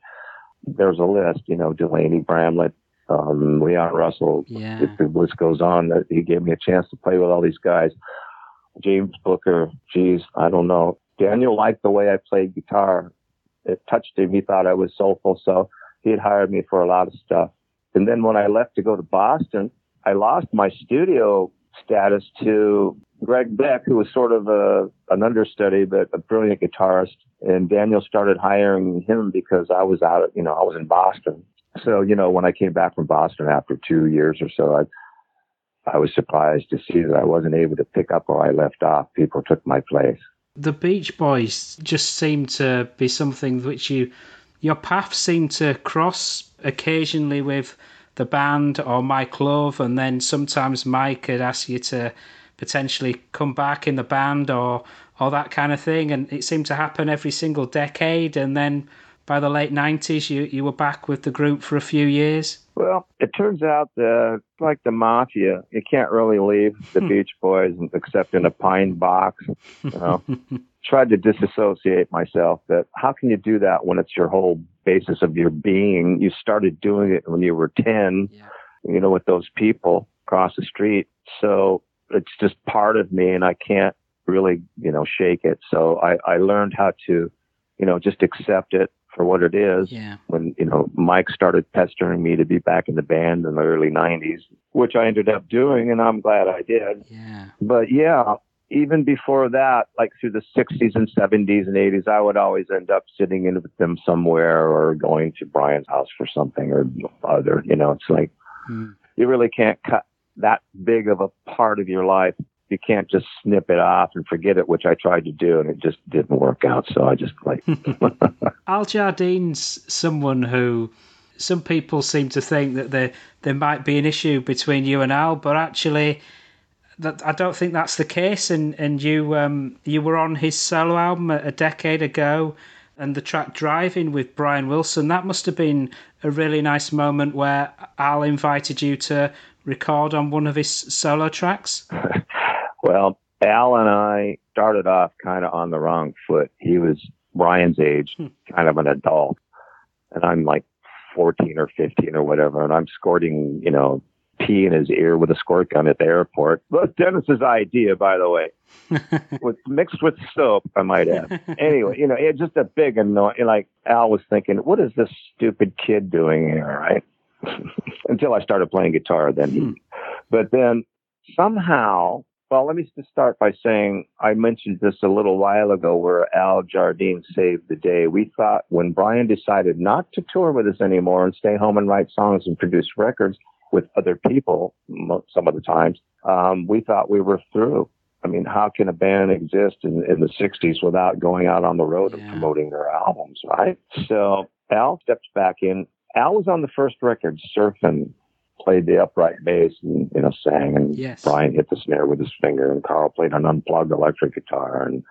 there's a list, you know, Delaney Bramlett, um, Leon Russell. Yeah. If the list goes on, he gave me a chance to play with all these guys. James Booker, geez, I don't know. Daniel liked the way I played guitar. It touched him. He thought I was soulful, so he had hired me for a lot of stuff. And then when I left to go to Boston, I lost my studio status to Greg Beck, who was sort of a an understudy but a brilliant guitarist. And Daniel started hiring him because I was out, you know, I was in Boston. So you know, when I came back from Boston after two years or so, I I was surprised to see that I wasn't able to pick up where I left off. People took my place. The Beach Boys just seem to be something which you, your paths seem to cross occasionally with the band or Mike Love, and then sometimes Mike could ask you to potentially come back in the band or or that kind of thing, and it seemed to happen every single decade, and then by the late nineties, you you were back with the group for a few years. Well, it turns out that like the mafia. You can't really leave the hmm. Beach Boys except in a pine box. You know, tried to disassociate myself. But how can you do that when it's your whole basis of your being? You started doing it when you were ten. Yeah. You know, with those people across the street. So it's just part of me, and I can't really, you know, shake it. So I, I learned how to, you know, just accept it for what it is Yeah, when you know Mike started pestering me to be back in the band in the early '90s, which I ended up doing, and I'm glad I did. yeah, But yeah, even before that, like through the '60s and '70s and '80s, I would always end up sitting in with them somewhere or going to Brian's house for something or other. You know, it's like Hmm. you really can't cut that big of a part of your life. You can't just snip it off and forget it, which I tried to do, and it just didn't work out. So I just like Al Jardine's someone who some people seem to think that there there might be an issue between you and Al, but actually, that I don't think that's the case. And and you um you were on his solo album a, a decade ago, and the track "Driving" with Brian Wilson. That must have been a really nice moment where Al invited you to record on one of his solo tracks. Well, Al and I started off kind of on the wrong foot. He was Brian's age, Hmm. kind of an adult, and I'm like 14 or 15 or whatever, and I'm squirting, you know, pee in his ear with a squirt gun at the airport. That's Dennis's idea, by the way, with mixed with soap, I might add. Anyway, you know, it's just a big annoying. Like Al was thinking, what is this stupid kid doing here, right? Until I started playing guitar, then he. Hmm. But then somehow, well, let me just start by saying I mentioned this a little while ago where Al Jardine saved the day. We thought when Brian decided not to tour with us anymore and stay home and write songs and produce records with other people some of the times, um, we thought we were through. I mean, how can a band exist in, in the 60s without going out on the road Yeah. and promoting their albums, right? So Al stepped back in. Al was on the first record, Surfing, played the upright bass and, you know, sang. And Yes. Brian hit the snare with his finger, and Carl played an unplugged electric guitar, and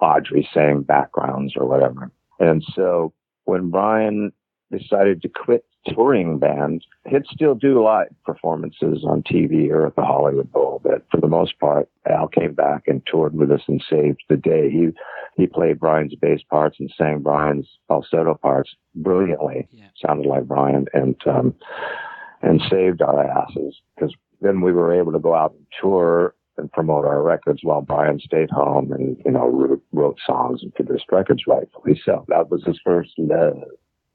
Audree sang backgrounds or whatever. And so when Brian decided to quit touring bands, he'd still do live performances on TV or at the Hollywood Bowl. But for the most part, Al came back and toured with us and saved the day. He he played Brian's bass parts and sang Brian's falsetto parts brilliantly. Yeah. Sounded like Brian and um, and saved our asses because then we were able to go out and tour and promote our records while Brian stayed home and you know wrote, wrote songs and produced records rightfully so. That was his first love.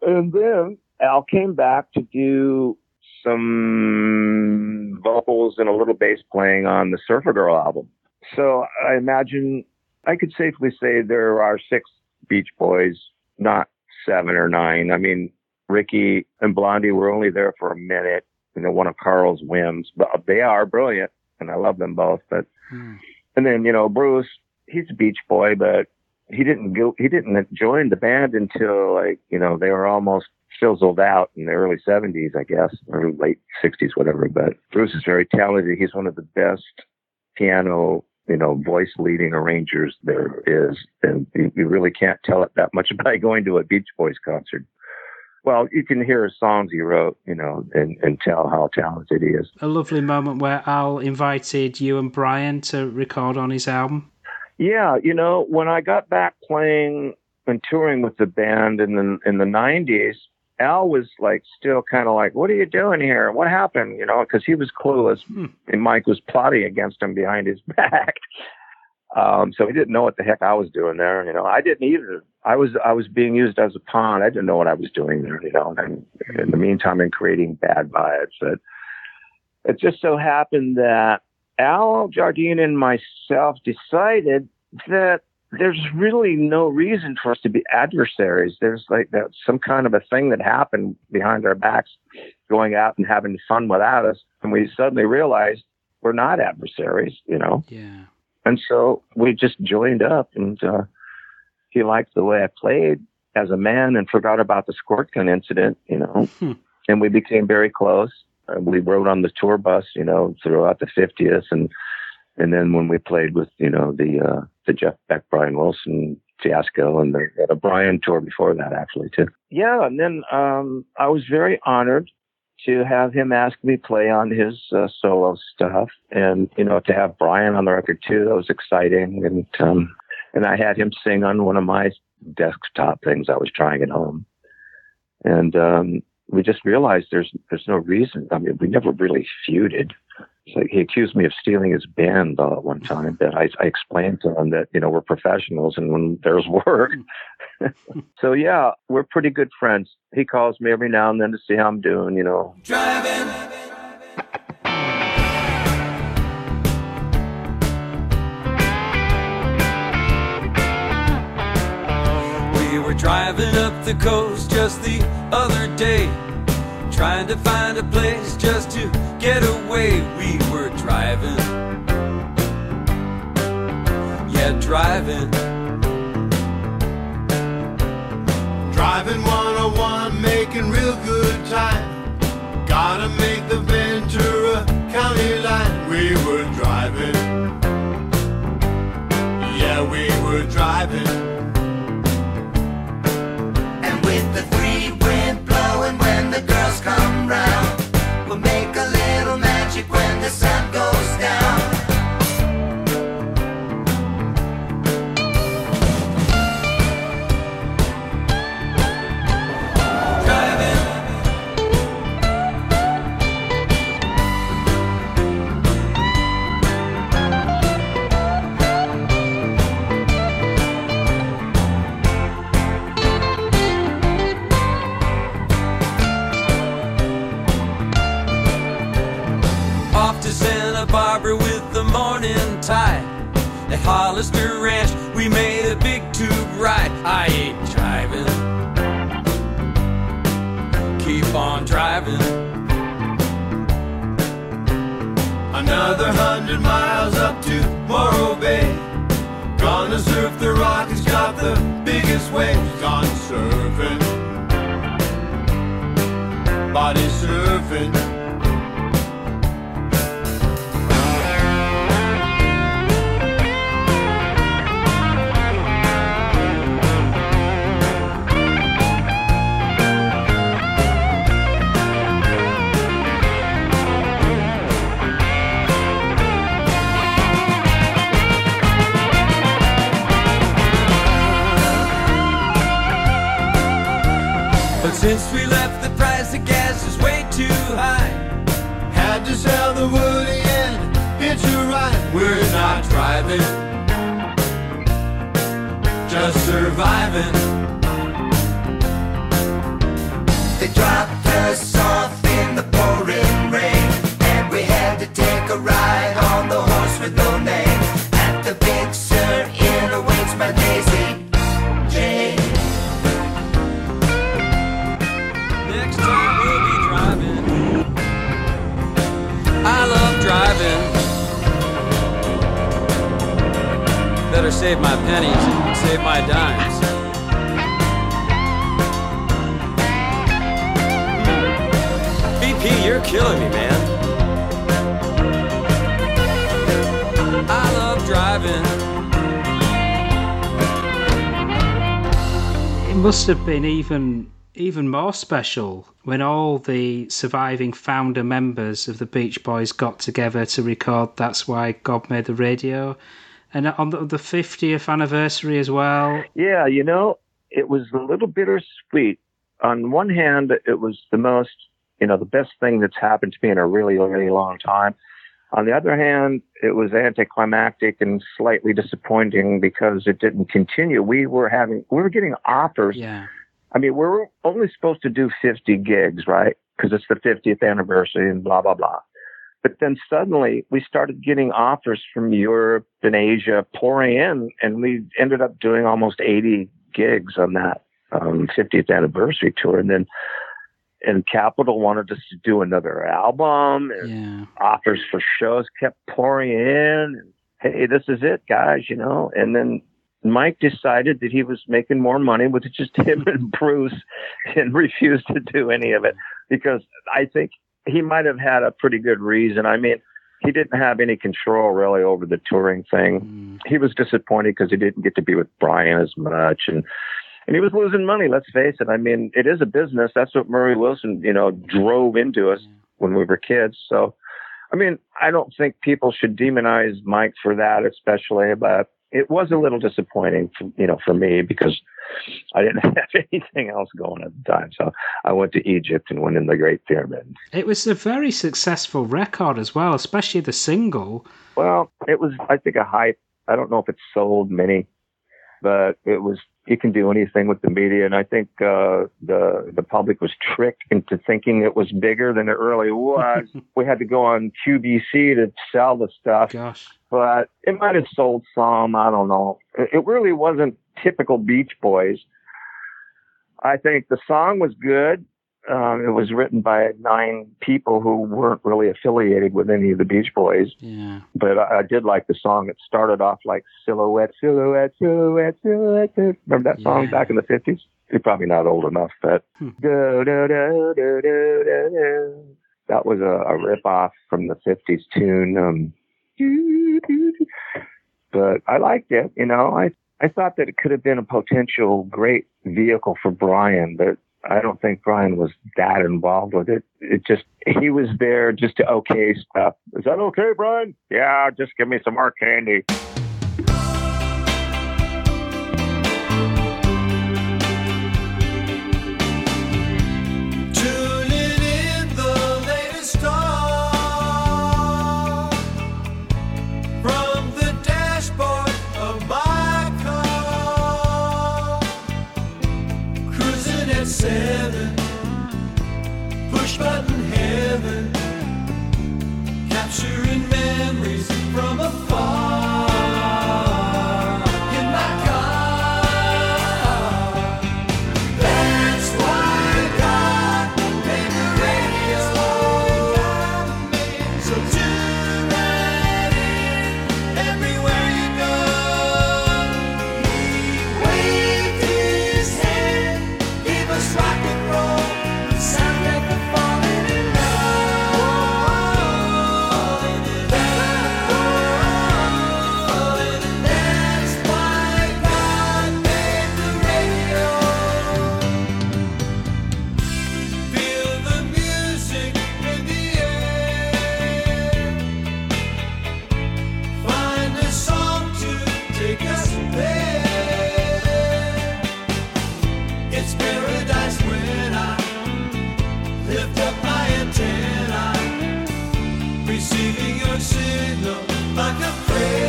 And then Al came back to do some vocals and a little bass playing on the Surfer Girl album. So I imagine I could safely say there are six Beach Boys, not seven or nine. I mean, Ricky and Blondie were only there for a minute, you know, one of Carl's whims, but they are brilliant and I love them both. But, Hmm. and then, you know, Bruce, he's a Beach Boy, but he didn't go, he didn't join the band until like, you know, they were almost fizzled out in the early 70s, I guess, or late 60s, whatever. But Bruce is very talented. He's one of the best piano, you know, voice leading arrangers there is. And you, you really can't tell it that much by going to a Beach Boys concert. Well, you can hear his songs he wrote, you know, and, and tell how talented he is. A lovely moment where Al invited you and Brian to record on his album. Yeah, you know, when I got back playing and touring with the band in the in the '90s, Al was like still kind of like, "What are you doing here? What happened?" You know, because he was clueless, Hmm. and Mike was plotting against him behind his back. Um, so he didn't know what the heck I was doing there. You know, I didn't either. I was I was being used as a pawn. I didn't know what I was doing there. You know, and in the meantime, in creating bad vibes. But it just so happened that Al Jardine and myself decided that there's really no reason for us to be adversaries. There's like that some kind of a thing that happened behind our backs, going out and having fun without us, and we suddenly realized we're not adversaries. You know. Yeah. And so we just joined up, and uh, he liked the way I played as a man and forgot about the squirt gun incident, you know. Hmm. And we became very close. Uh, we rode on the tour bus, you know, throughout the 50th, and and then when we played with, you know, the uh, the Jeff Beck, Brian Wilson fiasco, and the, the Brian tour before that, actually too. Yeah, and then um, I was very honored to have him ask me play on his uh, solo stuff, and you know to have Brian on the record too. That was exciting, and um, and I had him sing on one of my desktop things I was trying at home, and um, we just realized there's there's no reason. I mean, we never really feuded. It's like he accused me of stealing his band uh, one time, but I, I explained to him that you know we're professionals, and when there's work. so yeah, we're pretty good friends. He calls me every now and then to see how I'm doing. You know, Driving. We were driving up the coast just the other day, trying to find a place just to get away. We were driving. Yeah, driving. Driving 101, making real good time. Gotta make the Ventura County line. We were driving. Yeah, we were driving. Morning. At Hollister Ranch, we made a big tube ride. I ain't driving. Keep on driving. Another hundred miles up to Morro Bay. Gonna surf the Rockies, got the biggest waves. Gone surfing. Body surfing. Since we left, the price of gas is way too high. Had to sell the Woody and hitch a ride. We're not driving, just surviving. They dropped us off in the pouring rain, and we had to take a ride save my pennies and save my dimes. BP, you're killing me, man. I love driving. It must have been even even more special when all the surviving founder members of the Beach Boys got together to record That's Why God Made the Radio. And on the, the 50th anniversary as well. Yeah, you know, it was a little bittersweet. on one hand, it was the most, you know, the best thing that's happened to me in a really, really long time. On the other hand, it was anticlimactic and slightly disappointing because it didn't continue. We were having, we were getting offers. Yeah. I mean, we're only supposed to do 50 gigs, right? Because it's the 50th anniversary and blah, blah, blah. But then suddenly we started getting offers from Europe and Asia pouring in, and we ended up doing almost 80 gigs on that um, 50th anniversary tour. And then, and Capitol wanted us to do another album, and Yeah. offers for shows kept pouring in. And, hey, this is it, guys, you know. And then Mike decided that he was making more money with just him and Bruce and refused to do any of it because I think he might have had a pretty good reason. I mean, he didn't have any control really over the touring thing. Mm. He was disappointed because he didn't get to be with Brian as much and and he was losing money, let's face it. I mean, it is a business. That's what Murry Wilson, you know, drove into us when we were kids. So I mean, I don't think people should demonize Mike for that, especially, but it was a little disappointing, for, you know, for me because I didn't have anything else going at the time. So I went to Egypt and went in the Great Pyramid. It was a very successful record as well, especially the single. Well, it was, I think, a hype. I don't know if it sold many, but it was. You can do anything with the media, and I think uh, the the public was tricked into thinking it was bigger than it really was. we had to go on QVC to sell the stuff. Gosh. but it might have sold some. I don't know. It, it really wasn't typical Beach Boys. I think the song was good. Um, it was written by nine people who weren't really affiliated with any of the Beach Boys, Yeah. but I, I did like the song. It started off like silhouette, silhouette, silhouette, silhouette. Remember that song Yeah. back in the fifties? You're probably not old enough, but Hmm. do, do, do, do, do, do, do. that was a, a rip off from the fifties tune. Um, but I liked it. You know, I I thought that it could have been a potential great vehicle for Brian, but I don't think Brian was that involved with it. It just he was there just to okay stuff. Is that okay, Brian? Yeah, just give me some more candy. Seven, push button heaven, capturing memories your signal like a prayer,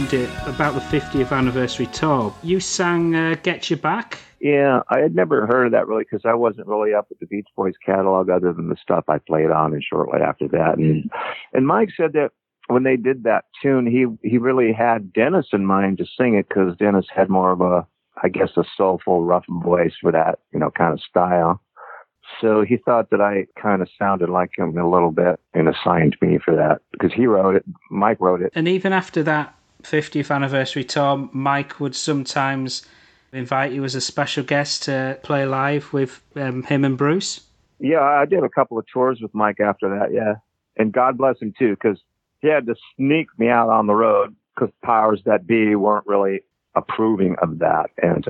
mentioned it about the 50th anniversary tour. You sang uh, "Get You Back." Yeah, I had never heard of that really because I wasn't really up with the Beach Boys catalog other than the stuff I played on and shortly after that. And and Mike said that when they did that tune, he he really had Dennis in mind to sing it because Dennis had more of a, I guess, a soulful, rough voice for that you know kind of style. So he thought that I kind of sounded like him a little bit and assigned me for that because he wrote it. Mike wrote it. And even after that 50th anniversary tour, Mike would sometimes invite you as a special guest to play live with um, him and Bruce. Yeah, I did a couple of tours with Mike after that. Yeah, and God bless him too, because he had to sneak me out on the road because powers that be weren't really approving of that, and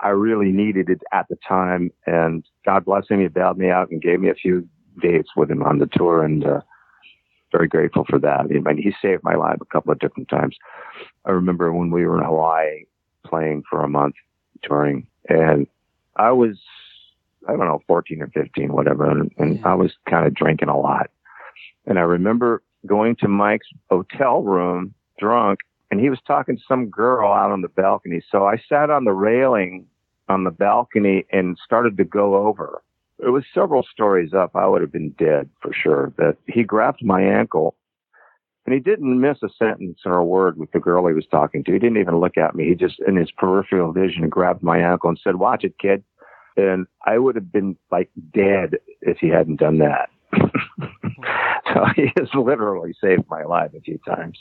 I really needed it at the time. And God bless him, he bailed me out and gave me a few dates with him on the tour, and uh, very grateful for that. I mean, he saved my life a couple of different times. I remember when we were in Hawaii playing for a month touring, and I was I don't know, 14 or 15, whatever. And, and Yeah. I was kind of drinking a lot. And I remember going to Mike's hotel room drunk and he was talking to some girl out on the balcony. So I sat on the railing on the balcony and started to go over. It was several stories up. I would have been dead for sure. But he grabbed my ankle and he didn't miss a sentence or a word with the girl he was talking to. He didn't even look at me. He just, in his peripheral vision, grabbed my ankle and said, watch it, kid and I would have been like dead if he hadn't done that. so he has literally saved my life a few times.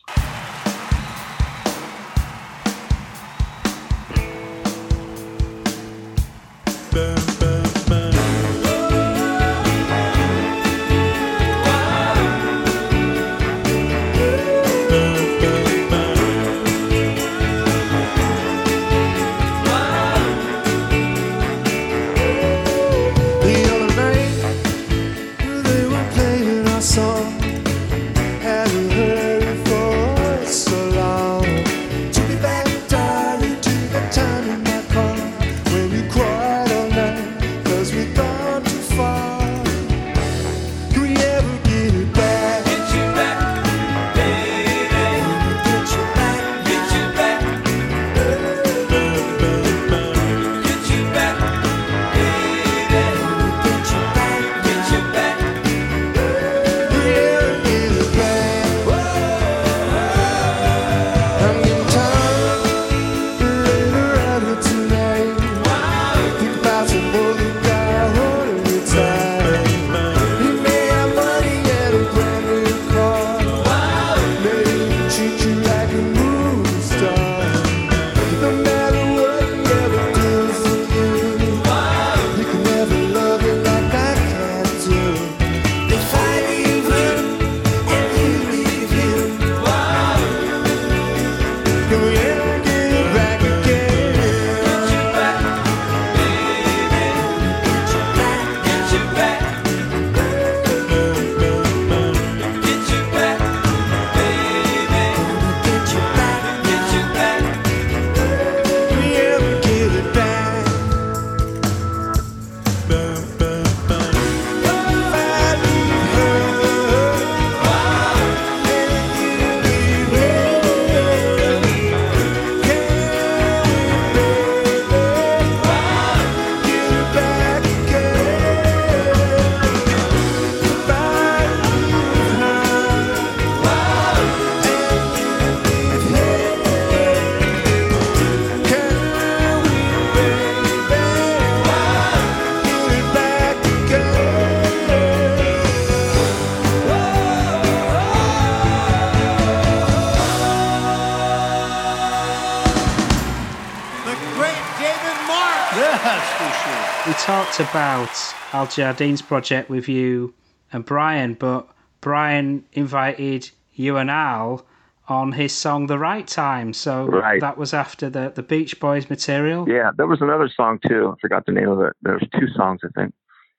Talked about Al Jardine's project with you and Brian, but Brian invited you and Al on his song The Right Time. So Right. that was after the, the Beach Boys material. Yeah, there was another song too. I forgot the name of it. There's two songs, I think.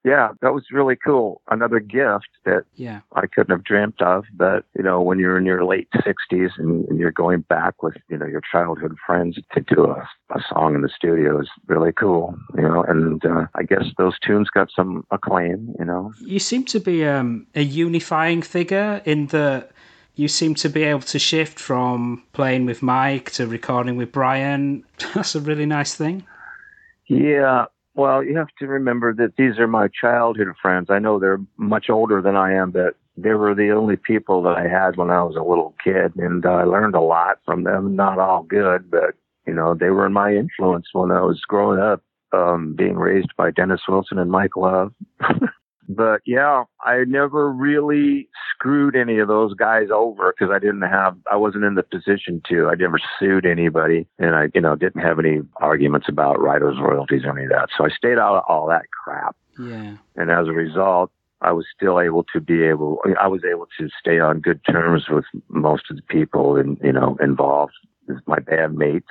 Yeah, that was really cool. Another gift that Yeah. I couldn't have dreamt of. But you know, when you're in your late 60s and, and you're going back with you know your childhood friends to do a, a song in the studio is really cool. You know, and uh, I guess those tunes got some acclaim. You know, You seem to be um, a unifying figure in that you seem to be able to shift from playing with Mike to recording with Brian. That's a really nice thing. Yeah. Well, you have to remember that these are my childhood friends. I know they're much older than I am, but they were the only people that I had when I was a little kid, and I learned a lot from them. Not all good, but you know, they were in my influence when I was growing up, um, being raised by Dennis Wilson and Mike Love. but yeah, I never really screwed any of those guys over because I didn't have, I wasn't in the position to. I never sued anybody, and I, you know, didn't have any arguments about writers' royalties or any of that. So I stayed out of all that crap. Yeah. And as a result, I was still able to be able, I was able to stay on good terms with most of the people and, you know, involved, my bandmates,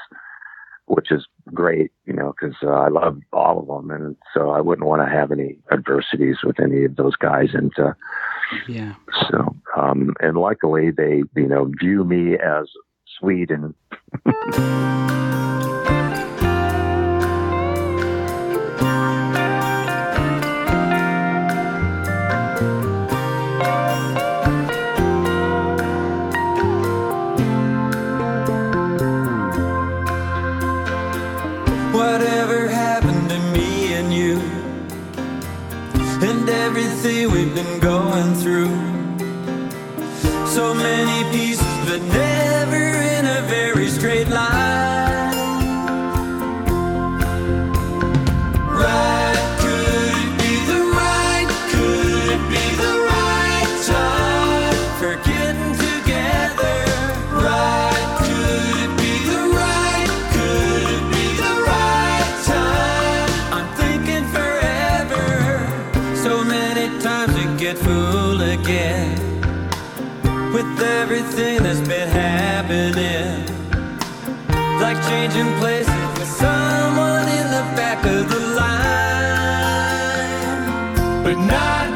which is great, you know, because uh, I love all of them. And so I wouldn't want to have any adversities with any of those guys. And uh, Yeah. so, um, and luckily they, you know, view me as sweet and happening. Like changing places someone in the back of the line. But not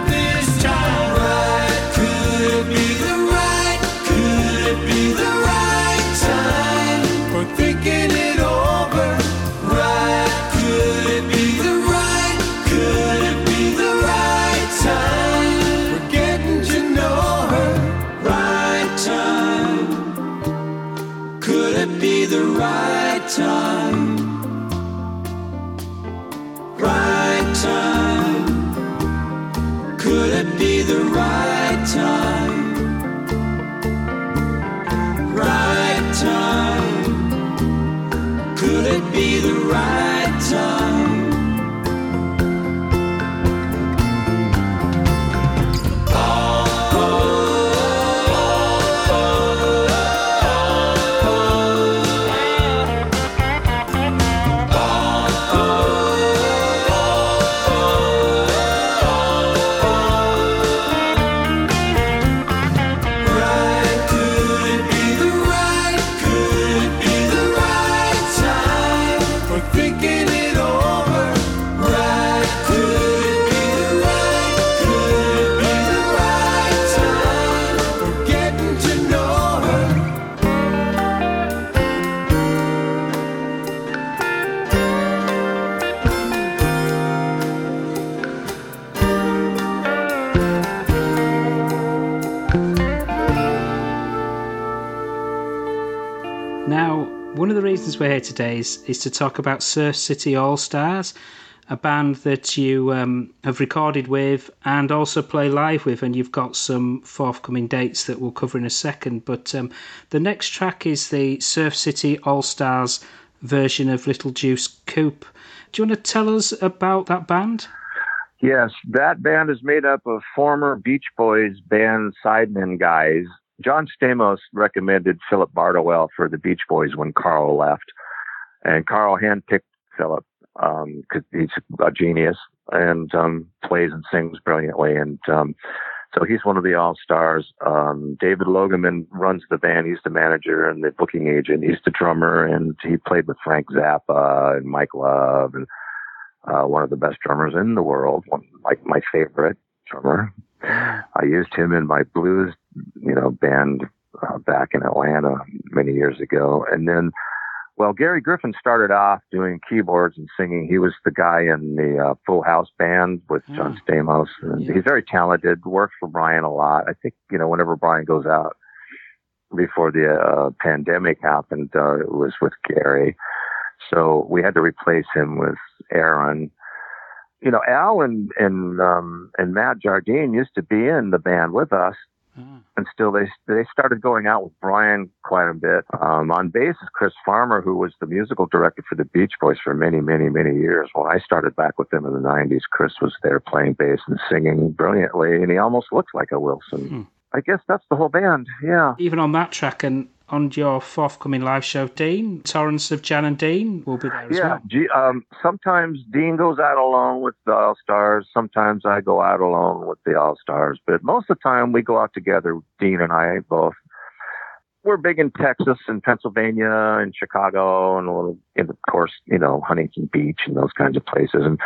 today is, is to talk about Surf City All Stars, a band that you um, have recorded with and also play live with, and you've got some forthcoming dates that we'll cover in a second. But um, the next track is the Surf City All Stars version of Little Deuce Coupe. Do you want to tell us about that band? Yes, that band is made up of former Beach Boys band sidemen guys. John Stamos recommended Philip Bardowell for the Beach Boys when Carl left, and Carl handpicked Philip because he's a genius and um, plays and sings brilliantly, and um, so he's one of the all stars. Um, David Logeman runs the band. He's the manager and the booking agent. He's the drummer, and he played with Frank Zappa and Mike Love and uh, one of the best drummers in the world, one, like my favorite drummer. I used him in my blues, you know, band uh, back in Atlanta many years ago. And then, well, Gary Griffin started off doing keyboards and singing. He was the guy in the uh, Full House band with John Stamos. And Yeah. He's very talented, works for Brian a lot. I think, you know, whenever Brian goes out, before the uh, pandemic happened uh, was with Gary. So we had to replace him with Aaron. You know, Al and and um, and Matt Jardine used to be in the band with us, Ah. and still they they started going out with Brian quite a bit. Um, on bass is Chris Farmer, who was the musical director for the Beach Boys for many, many, many years. When I started back with them in the '90s, Chris was there playing bass and singing brilliantly, and he almost looks like a Wilson. Hmm. I guess that's the whole band. Yeah. Even on that track and on your forthcoming live show, Dean, Torrance of Jan and Dean will be there as Yeah, well. G- um, sometimes Dean goes out alone with the All Stars. Sometimes I go out alone with the All Stars. But most of the time we go out together, Dean and I both. We're big in Texas and Pennsylvania and Chicago and a little, and of course, you know, Huntington Beach and those kinds of places. And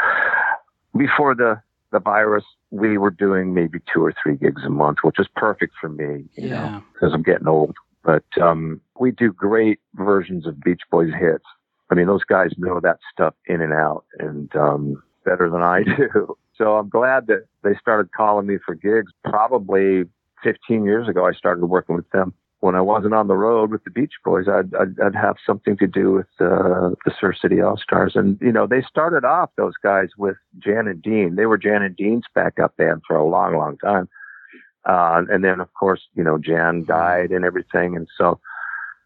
before the the virus, we were doing maybe two or three gigs a month, which is perfect for me, you know Yeah. because I'm getting old. But um, we do great versions of Beach Boys hits. I mean, those guys know that stuff in and out, and um, better than I do. So I'm glad that they started calling me for gigs. Probably 15 years ago, I started working with them. When I wasn't on the road with the Beach Boys, I'd, I'd, I'd have something to do with uh, the Surf City All Stars. And, you know, they started off, those guys, with Jan and Dean. They were Jan and Dean's backup band for a long, long time. Uh, and then, of course, you know, Jan died and everything. And so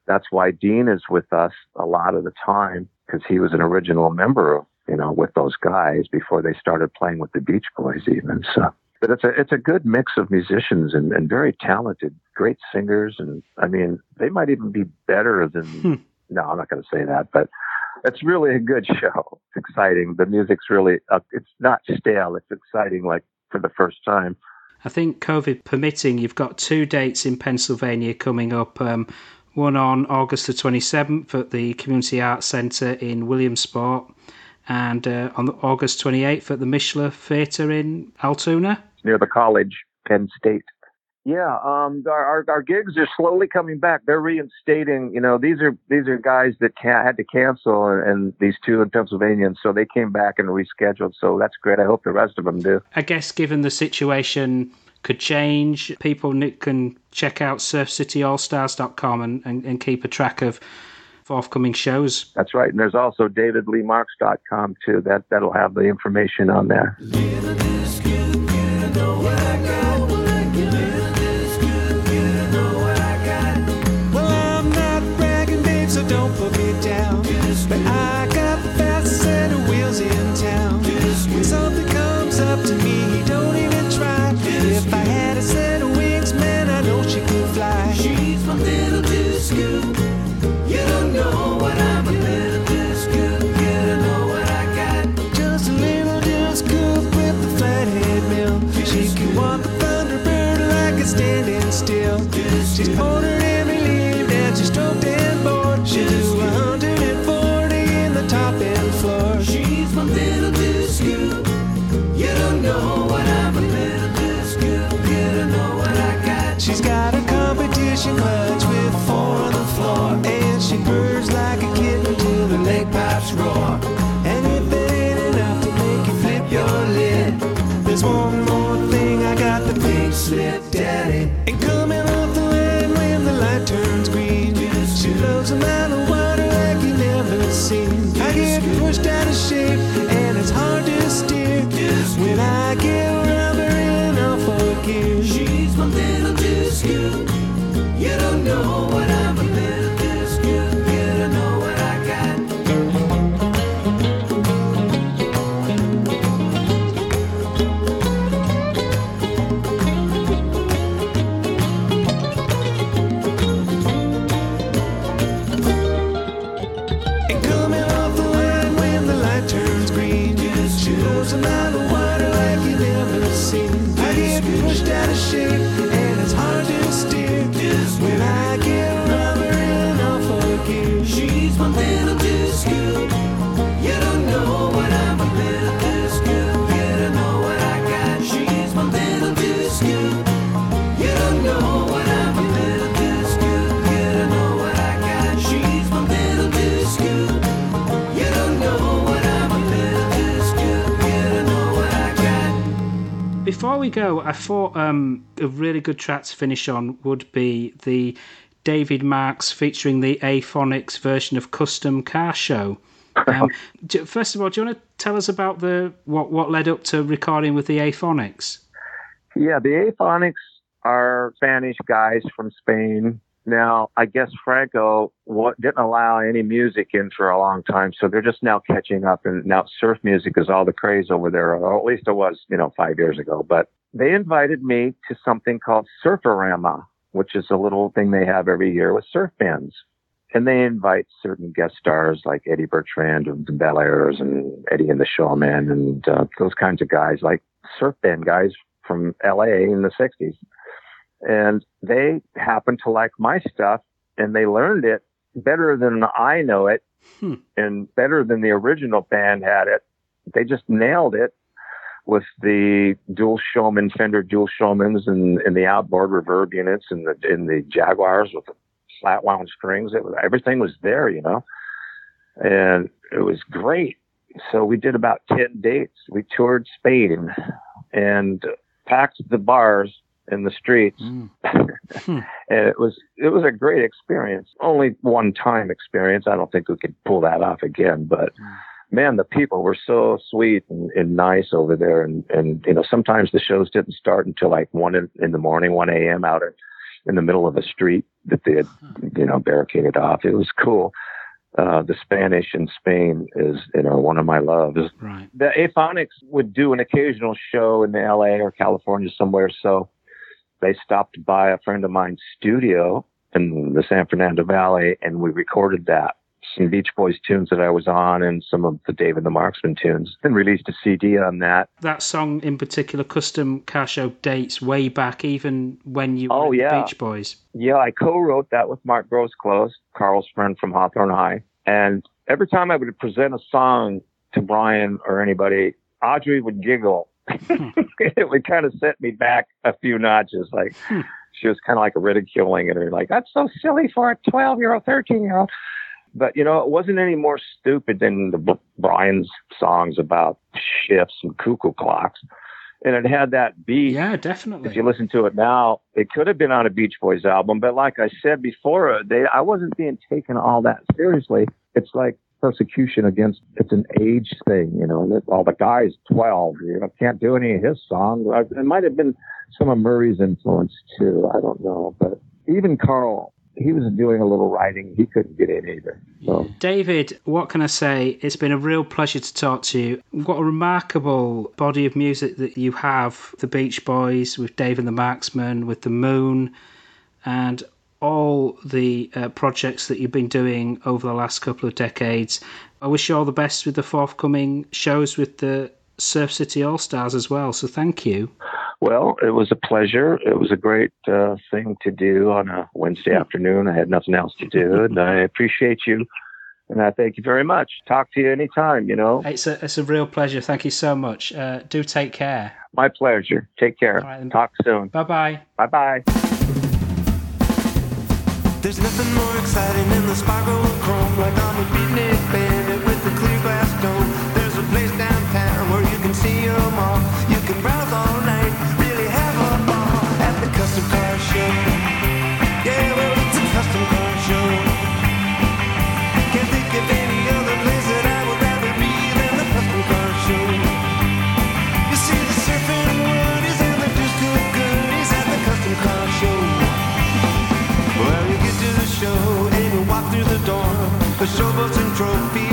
that's why Dean is with us a lot of the time because he was an original member of, you know, with those guys before they started playing with the Beach Boys even. So, but it's a, it's a good mix of musicians and, and very talented, great singers. And I mean, they might even be better than, Hmm. no, I'm not going to say that, but it's really a good show. It's exciting. The music's really, uh, it's not stale. It's exciting like for the first time. I think COVID permitting, you've got two dates in Pennsylvania coming up. Um, one on August the 27th at the Community Arts Centre in Williamsport, and uh, on August 28th at the Mishler Theatre in Altoona. near the college, Penn State. Yeah, um, our, our our gigs are slowly coming back. They're reinstating. You know, these are these are guys that ca- had to cancel, and, and these two in Pennsylvania, and so they came back and rescheduled. So that's great. I hope the rest of them do. I guess given the situation could change, people can check out surfcityallstars.com and, and, and keep a track of forthcoming shows. That's right. And there's also DavidLeeMarks.com too. That that'll have the information on there. I get rubber in off a gear. She's my little Before we go, I thought um, a really good track to finish on would be the David Marks featuring the Aphonics version of Custom Car Show. Um, do- first of all, do you want to tell us about the what what led up to recording with the Aphonics? Yeah, the Aphonics are Spanish guys from Spain. Now, I guess Franco didn't allow any music in for a long time, so they're just now catching up. And now surf music is all the craze over there, or at least it was, you know, five years ago. But they invited me to something called Surferama, which is a little thing they have every year with surf bands. And they invite certain guest stars like Eddie Bertrand of the Bel Airs and Eddie and the Showmen and uh, those kinds of guys, like surf band guys from LA in the 60s. And they happened to like my stuff and they learned it better than I know it Hmm. and better than the original band had it. They just nailed it with the dual showman, Fender dual showmans and, and the outboard reverb units and the, and the Jaguars with the flat wound strings. It was, everything was there, you know, and it was great. So we did about 10 dates. We toured Spain and packed the bars in the streets. Mm. and it was, it was a great experience. Only one time experience. I don't think we could pull that off again, but man, the people were so sweet and, and nice over there. And, and, you know, sometimes the shows didn't start until like one in, in the morning, 1 a.m. out in, in the middle of a street that they had, you know, barricaded off. It was cool. Uh, the Spanish in Spain is, you know, one of my loves. Right. The Aphonics would do an occasional show in the LA or California somewhere. So they stopped by a friend of mine's studio in the San Fernando Valley and we recorded that. Some Beach Boys tunes that I was on and some of the David the Marksmen tunes and released a CD on that. That song in particular, Custom Car Show, dates way back, even when you Oh, at yeah. the Beach Boys. Yeah, I co-wrote that with Mark Groseclose, Carl's friend from Hawthorne High. And every time I would present a song to Brian or anybody, Audree would giggle. it would kind of set me back a few notches. Like Hmm. she was kind of like ridiculing it or like, that's so silly for a 12 year old, 13 year old. But you know, it wasn't any more stupid than the B- Brian's songs about shifts and cuckoo clocks. And it had that beat Yeah, definitely. if you listen to it now, it could have been on a Beach Boys album, but like I said before, they I wasn't being taken all that seriously. It's like persecution against it's an age thing, you know. All the guys twelve, you know, can't do any of his songs. It might have been some of Murry's influence too. I don't know, but even Carl, he was doing a little writing. He couldn't get in either. So David, what can I say? It's been a real pleasure to talk to you. What a remarkable body of music that you have. The Beach Boys, with Dave and the Marksmen, with The Moon, and all the uh, projects that you've been doing over the last couple of decades. I wish you all the best with the forthcoming shows with the Surf City All Stars as well. So thank you. Well, it was a pleasure. It was a great uh, thing to do on a Wednesday afternoon. I had nothing else to do, and I appreciate you. And I thank you very much. Talk to you anytime, you know. It's a, it's a real pleasure. Thank you so much. Uh, do take care. My pleasure. Take care. Right. Talk soon. Bye bye. Bye bye. There's nothing more exciting than the sparkle of chrome, like I'm a beatnik bandit with a clear glass dome. The showboats and trophies